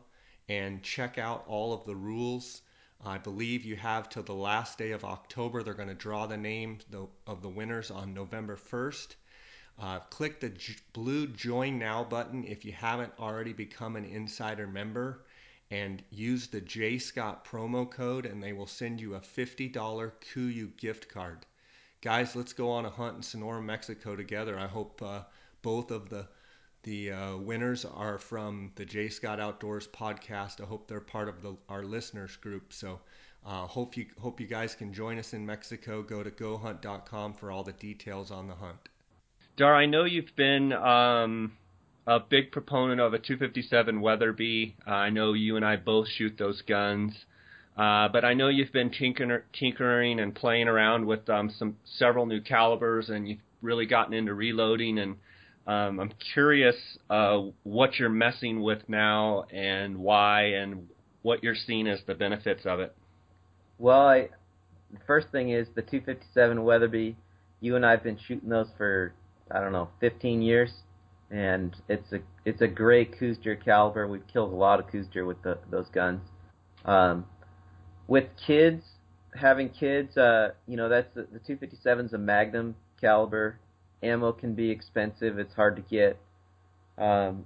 and check out all of the rules. I believe you have till the last day of October. They're going to draw the name of the winners on November 1st. Uh, click the j- blue Join Now button if you haven't already become an insider member and use the J Scott promo code, and they will send you a $50 KUIU gift card. Guys, let's go on a hunt in Sonora, Mexico together. I hope uh, both of the the uh, winners are from the J Scott Outdoors podcast. I hope they're part of the, our listeners group. So uh, hope you hope you guys can join us in Mexico. Go to gohunt.com for all the details on the hunt. Dar, I know you've been um, a big proponent of a 257 Weatherby. Uh, I know you and I both shoot those guns. Uh, but I know you've been tinker- tinkering and playing around with um, some several new calibers, and you've really gotten into reloading and um, I'm curious uh, what you're messing with now and why, and what you're seeing as the benefits of it. Well, I, the first thing is the 257 Weatherby. You and I've been shooting those for I don't know 15 years, and it's a it's a great Coues caliber. We've killed a lot of Coues with the, those guns. Um, with kids, having kids, uh, you know that's the, the 257 is a Magnum caliber ammo can be expensive. It's hard to get. Um,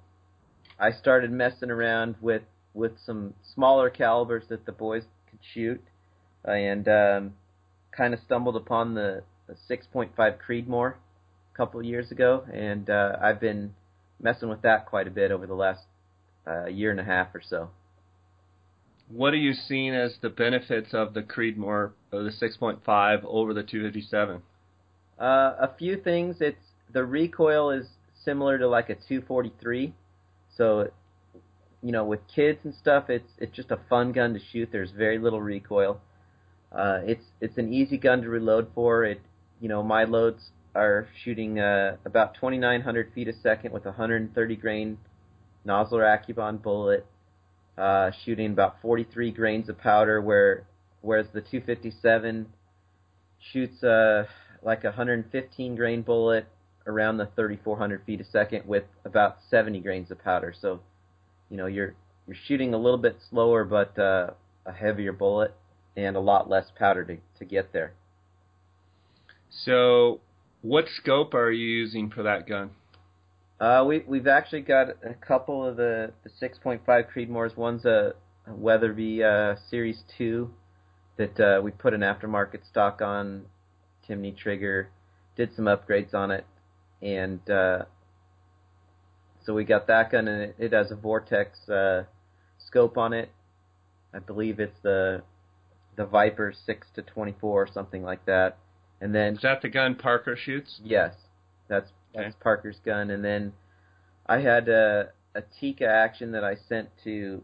I started messing around with with some smaller calibers that the boys could shoot, and um, kind of stumbled upon the, the 6.5 Creedmoor a couple of years ago, and uh, I've been messing with that quite a bit over the last uh, year and a half or so. What are you seeing as the benefits of the Creedmoor, or the 6.5 over the 257? Uh, a few things. It's the recoil is similar to like a 243, so you know with kids and stuff, it's it's just a fun gun to shoot. There's very little recoil. Uh, it's it's an easy gun to reload for. It you know my loads are shooting uh, about 2,900 feet a second with a 130 grain Nosler AccuBond bullet, uh, shooting about 43 grains of powder, where whereas the 257 shoots uh, like a 115 grain bullet around the 3,400 feet a second with about 70 grains of powder. So, you know, you're you're shooting a little bit slower, but uh, a heavier bullet and a lot less powder to to get there. So, what scope are you using for that gun? Uh, we we've actually got a couple of the the 6.5 Creedmoors. One's a, a Weatherby uh, Series Two that uh, we put an aftermarket stock on Timney trigger, did some upgrades on it, and uh, so we got that gun, and it, it has a Vortex uh, scope on it. I believe it's the the Viper six to twenty four or something like that. And then is that the gun Parker shoots? Yes, that's okay. that's Parker's gun. And then I had a a Tikka action that I sent to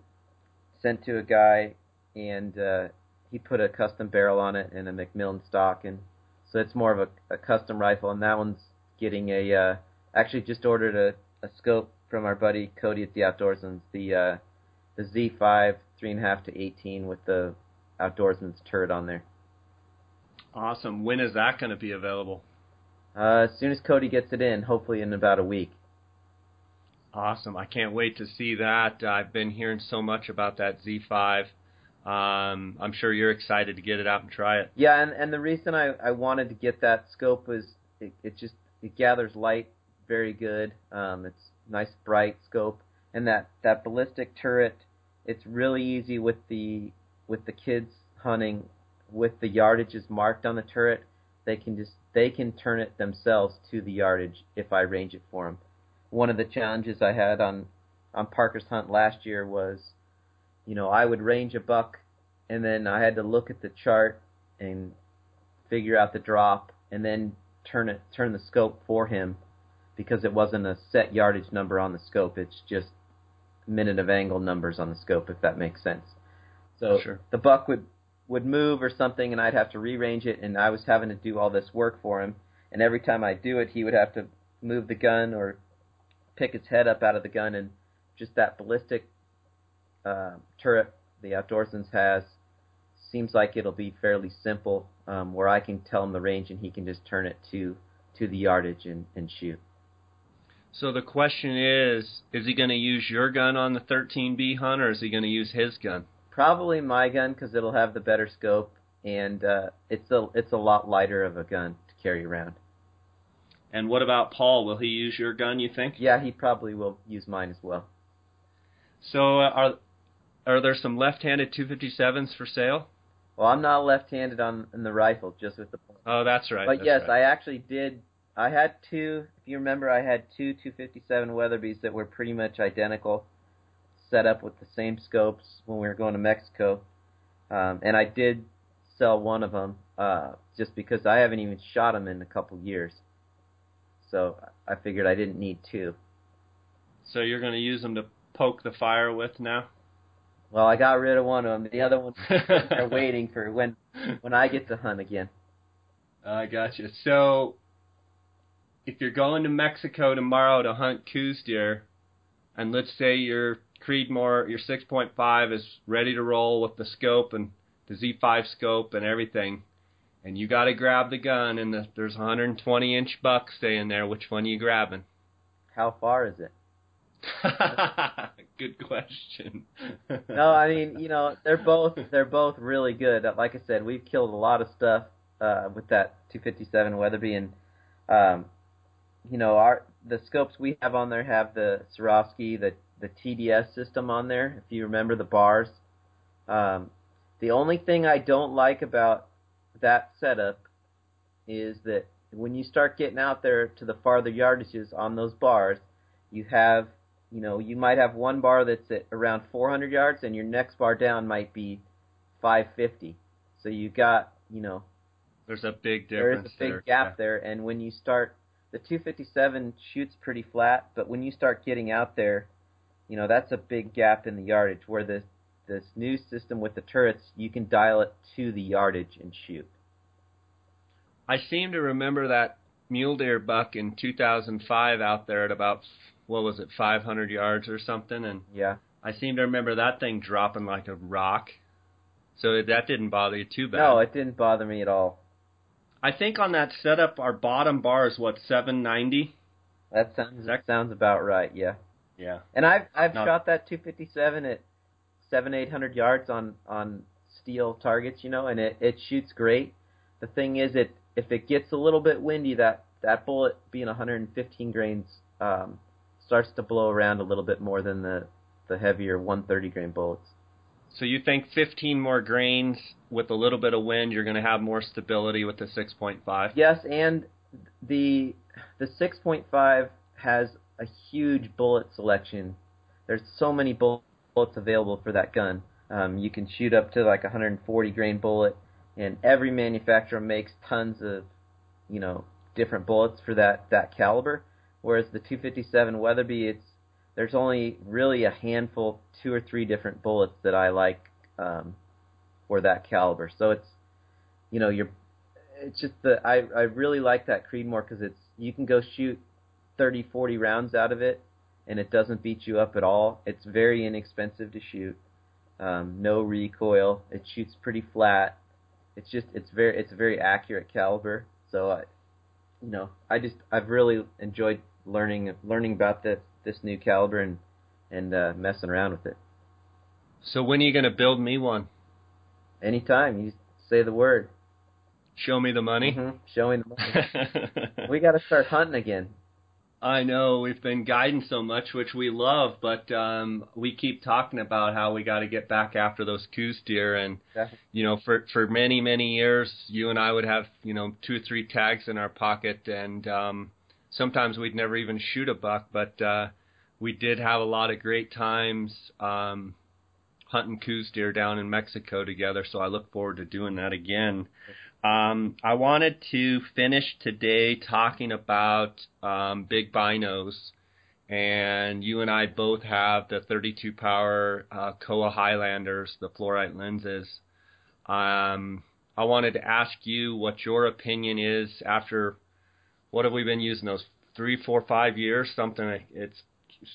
sent to a guy, and uh, he put a custom barrel on it and a McMillan stock, and so it's more of a, a custom rifle, and that one's getting a. Uh, actually, just ordered a, a scope from our buddy Cody at the Outdoorsman's, the uh, the Z5 three and a half to 18 with the Outdoorsman's turret on there. Awesome. When is that going to be available? Uh, as soon as Cody gets it in, hopefully in about a week. Awesome. I can't wait to see that. I've been hearing so much about that Z5. Um, I'm sure you're excited to get it out and try it. Yeah, and and the reason I I wanted to get that scope was it, it just it gathers light very good. Um, it's nice bright scope, and that that ballistic turret. It's really easy with the with the kids hunting with the yardages marked on the turret. They can just they can turn it themselves to the yardage if I range it for them. One of the challenges I had on on Parker's hunt last year was you know, I would range a buck and then I had to look at the chart and figure out the drop and then turn it turn the scope for him because it wasn't a set yardage number on the scope. It's just minute of angle numbers on the scope if that makes sense. So sure. the buck would would move or something and I'd have to rearrange it and I was having to do all this work for him and every time I do it he would have to move the gun or pick his head up out of the gun and just that ballistic uh, turret the Outdoorsman's has seems like it'll be fairly simple, um, where I can tell him the range and he can just turn it to to the yardage and, and shoot. So the question is, is he going to use your gun on the 13B hunt, or is he going to use his gun? Probably my gun because it'll have the better scope and uh, it's a it's a lot lighter of a gun to carry around. And what about Paul? Will he use your gun? You think? Yeah, he probably will use mine as well. So uh, are are there some left-handed 257s for sale? Well, I'm not left-handed on in the rifle, just with the point. Oh, that's right. But that's yes, right. I actually did. I had two. If you remember, I had two 257 Weatherbys that were pretty much identical, set up with the same scopes when we were going to Mexico, um, and I did sell one of them uh, just because I haven't even shot them in a couple years. So I figured I didn't need two. So you're going to use them to poke the fire with now? Well, I got rid of one of them. The other one they're waiting for when when I get to hunt again. I gotcha. So if you're going to Mexico tomorrow to hunt Coues deer, and let's say your Creedmoor, your 6.5 is ready to roll with the scope and the Z5 scope and everything, and you got to grab the gun, and the, there's a 120 inch buck staying there. Which one are you grabbing? How far is it? good question. no, I mean, you know, they're both they're both really good. Like I said, we've killed a lot of stuff uh, with that 257 Weatherby, and um, you know, our the scopes we have on there have the Swarovski, the the TDS system on there. If you remember the bars, um, the only thing I don't like about that setup is that when you start getting out there to the farther yardages on those bars, you have you know, you might have one bar that's at around 400 yards, and your next bar down might be 550. So you got, you know, there's a big difference. There's a big there. gap yeah. there, and when you start, the 257 shoots pretty flat, but when you start getting out there, you know, that's a big gap in the yardage. Where this this new system with the turrets, you can dial it to the yardage and shoot. I seem to remember that mule deer buck in 2005 out there at about what was it, 500 yards or something, and yeah, I seem to remember that thing dropping like a rock. So that didn't bother you too bad. No, it didn't bother me at all. I think on that setup, our bottom bar is what 790. That sounds that sounds about right. Yeah. Yeah. And I've I've Not, shot that 257 at seven eight hundred yards on on steel targets, you know, and it it shoots great. The thing is, it if it gets a little bit windy, that that bullet being 115 grains um, starts to blow around a little bit more than the the heavier 130 grain bullets. So you think 15 more grains with a little bit of wind, you're going to have more stability with the 6.5? Yes, and the the 6.5 has a huge bullet selection. There's so many bullets available for that gun. Um, you can shoot up to like 140 grain bullet, and every manufacturer makes tons of, you know, different bullets for that that caliber. Whereas the 257 Weatherby, it's there's only really a handful, two or three different bullets that I like um, for that caliber. So it's, you know, you're, it's just the I I really like that Creedmoor because it's you can go shoot 30, 40 rounds out of it, and it doesn't beat you up at all. It's very inexpensive to shoot. Um, no recoil. It shoots pretty flat. It's just it's very it's a very accurate caliber. So I, you know, I just I've really enjoyed learning learning about this this new caliber and and uh, messing around with it. So when are you going to build me one? Anytime you say the word. Show me the money. Mm-hmm. Show me the money. we got to start hunting again. I know we've been guiding so much, which we love, but um, we keep talking about how we got to get back after those Coues deer, and you know, for for many many years, you and I would have you know two or three tags in our pocket, and um, sometimes we'd never even shoot a buck, but uh, we did have a lot of great times um, hunting Coues deer down in Mexico together. So I look forward to doing that again. Um, I wanted to finish today talking about um, big binos, and you and I both have the 32 power uh, Kowa Highlanders, the fluorite lenses. Um, I wanted to ask you what your opinion is after what have we been using those three, four, five years? Something like it's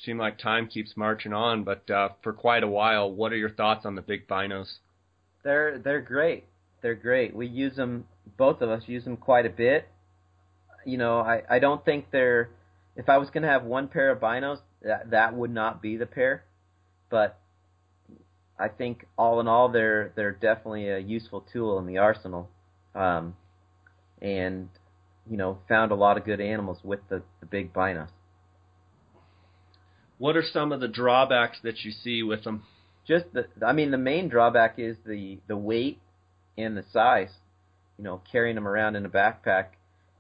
seemed like time keeps marching on, but uh, for quite a while. What are your thoughts on the big binos? They're they're great. They're great. We use them. Both of us use them quite a bit. You know, I I don't think they're. If I was going to have one pair of binos, that that would not be the pair. But I think all in all, they're they're definitely a useful tool in the arsenal. Um, and you know, found a lot of good animals with the the big binos. What are some of the drawbacks that you see with them? Just the, I mean, the main drawback is the the weight and the size. You know, carrying them around in a backpack.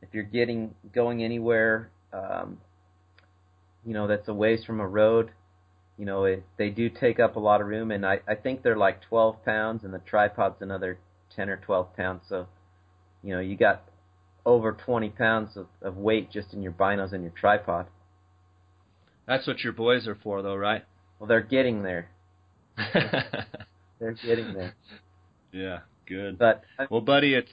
If you're getting going anywhere, um, you know, that's a ways from a road, you know, it, they do take up a lot of room, and I I think they're like 12 pounds, and the tripod's another 10 or 12 pounds. So, you know, you got over 20 pounds of, of weight just in your binos and your tripod. That's what your boys are for, though, right? Well, they're getting there. they're getting there. Yeah, good. But well, buddy, it's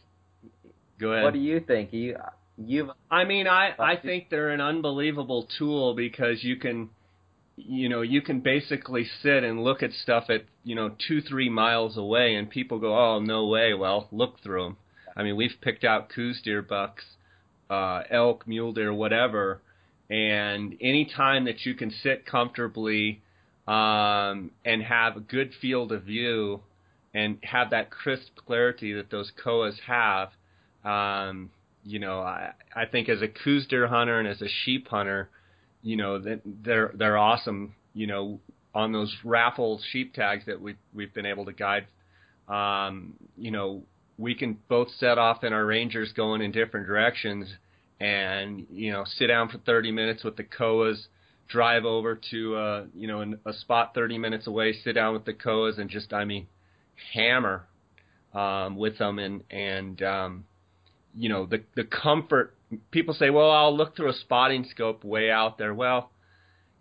go ahead. What do you think? You you I mean, I I think they're an unbelievable tool because you can you know, you can basically sit and look at stuff at, you know, 2 3 miles away and people go, "Oh, no way." Well, look through them. I mean, we've picked out Coues deer bucks, uh elk, mule deer, whatever, and any time that you can sit comfortably um, and have a good field of view and have that crisp clarity that those Kowas have, um, you know, I, I think as a Coues deer hunter and as a sheep hunter, you know, that they're they're awesome. You know, on those raffle sheep tags that we we've been able to guide, um, you know, we can both set off in our rangers going in different directions and you know sit down for 30 minutes with the Kowas drive over to uh you know a spot 30 minutes away sit down with the Kowas and just i mean hammer um with them and and um you know the the comfort people say well I'll look through a spotting scope way out there well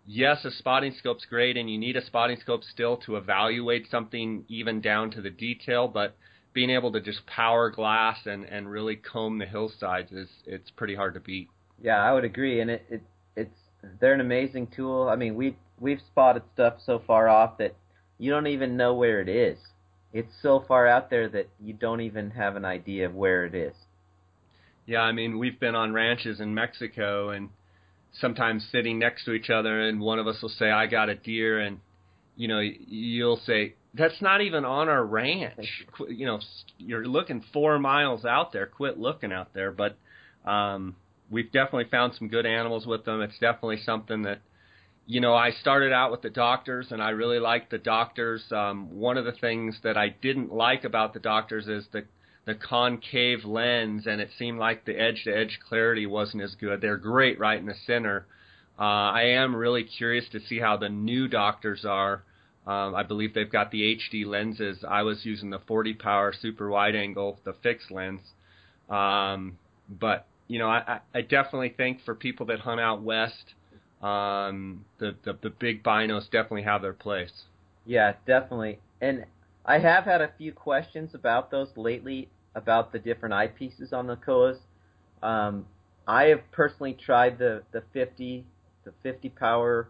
yes a spotting scope's great and you need a spotting scope still to evaluate something even down to the detail but being able to just power glass and and really comb the hillsides is it's pretty hard to beat. Yeah, I would agree, and it, it it's they're an amazing tool. I mean, we've we've spotted stuff so far off that you don't even know where it is. It's so far out there that you don't even have an idea of where it is. Yeah, I mean, we've been on ranches in Mexico and sometimes sitting next to each other and one of us will say I got a deer and you know, you'll say that's not even on our ranch. You know, you're looking four miles out there. Quit looking out there. But um, we've definitely found some good animals with them. It's definitely something that, you know, I started out with the Docters, and I really liked the Docters. Um, one of the things that I didn't like about the Docters is the the concave lens, and it seemed like the edge-to-edge clarity wasn't as good. They're great right in the center. Uh, I am really curious to see how the new Docters are um, I believe they've got the HD lenses. I was using the 40 power super wide angle, the fixed lens. Um, but you know, I, I definitely think for people that hunt out west, um, the, the the big binos definitely have their place. Yeah, definitely. And I have had a few questions about those lately about the different eyepieces on the Kowas. Um, I have personally tried the the 50 the 50 power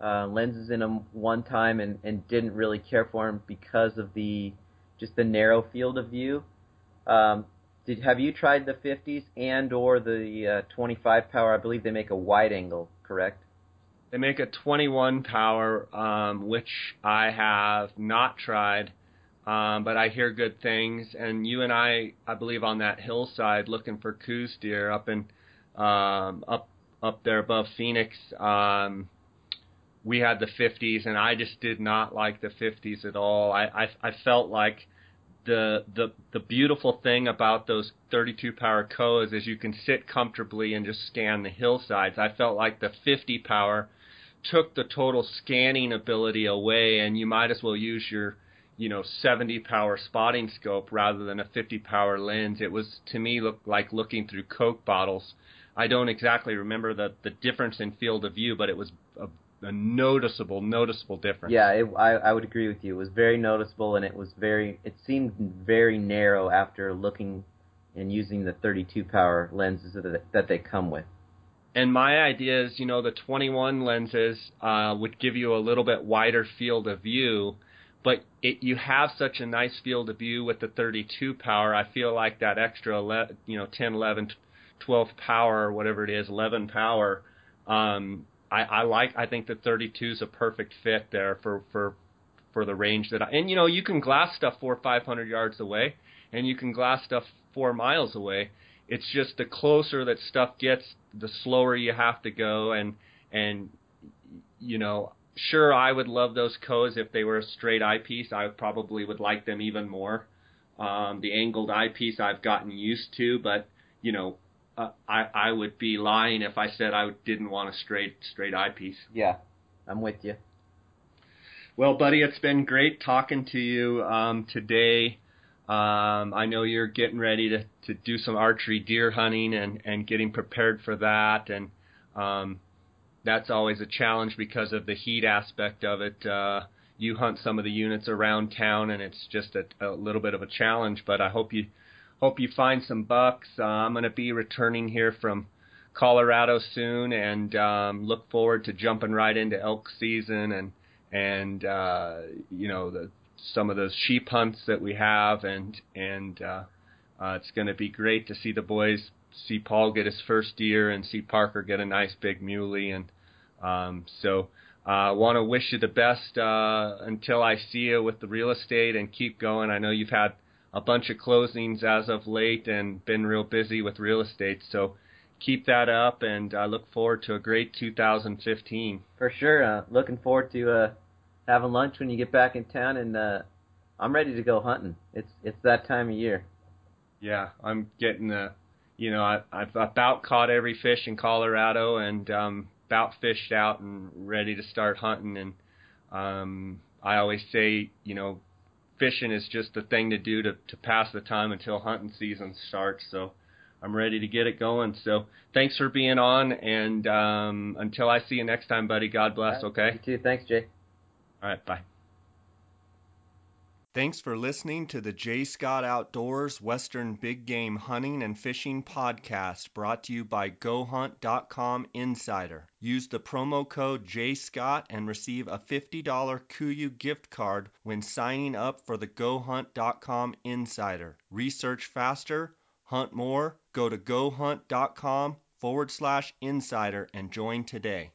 uh, lenses in them one time and, and didn't really care for them because of the just the narrow field of view. Um, did have you tried the 50s and or the uh, 25 power? I believe they make a wide angle, correct? They make a 21 power, um, which I have not tried, um, but I hear good things. And you and I, I believe, on that hillside looking for Coues deer up in um, up up there above Phoenix. Um, we had the 50s, and I just did not like the 50s at all. I I, I felt like the the the beautiful thing about those 32 power Kowas is you can sit comfortably and just scan the hillsides. I felt like the 50 power took the total scanning ability away, and you might as well use your you know 70 power spotting scope rather than a 50 power lens. It was to me look like looking through Coke bottles. I don't exactly remember the the difference in field of view, but it was a a noticeable, noticeable difference. Yeah, it, I I would agree with you. It was very noticeable, and it was very. It seemed very narrow after looking and using the 32 power lenses that that they come with. And my idea is, you know, the 21 lenses uh, would give you a little bit wider field of view, but it, you have such a nice field of view with the 32 power. I feel like that extra, 11, you know, 10, 11, 12 power, or whatever it is, 11 power. Um, I, I like. I think the 32 is a perfect fit there for for for the range that I. And you know, you can glass stuff four, 500 yards away, and you can glass stuff four miles away. It's just the closer that stuff gets, the slower you have to go, and and you know, sure, I would love those Kowas if they were a straight eyepiece. I probably would like them even more. Um, the angled eyepiece I've gotten used to, but you know, uh, I I would be lying if I said I didn't want a straight straight eyepiece. Yeah, I'm with you. Well, buddy, it's been great talking to you um, today. Um, I know you're getting ready to, to do some archery deer hunting and, and getting prepared for that, and um, that's always a challenge because of the heat aspect of it. Uh, you hunt some of the units around town, and it's just a, a little bit of a challenge. But I hope you hope you find some bucks. Uh, I'm going to be returning here from Colorado soon, and um, look forward to jumping right into elk season and and uh, you know the some of those sheep hunts that we have, and and uh, uh, it's going to be great to see the boys see Paul get his first deer and see Parker get a nice big muley, and um, so I uh, want to wish you the best uh, until I see you with the real estate and keep going. I know you've had a bunch of closings as of late and been real busy with real estate, so keep that up, and I look forward to a great 2015. For sure, uh, looking forward to uh, having lunch when you get back in town, and uh, I'm ready to go hunting. It's it's that time of year. Yeah, I'm getting the, you know, I, I've about caught every fish in Colorado, and um, about fished out and ready to start hunting. And um, I always say, you know, fishing is just the thing to do to to pass the time until hunting season starts. So. I'm ready to get it going. So thanks for being on, and um, until I see you next time, buddy. God bless. Okay. You too. Thanks, Jay. All right, bye. Thanks for listening to the Jay Scott Outdoors Western Big Game Hunting and Fishing Podcast brought to you by GoHunt.com Insider. Use the promo code JScott and receive a $50 KUIU gift card when signing up for the GoHunt.com Insider. Research faster, hunt more, go to GoHunt.com forward slash insider and join today.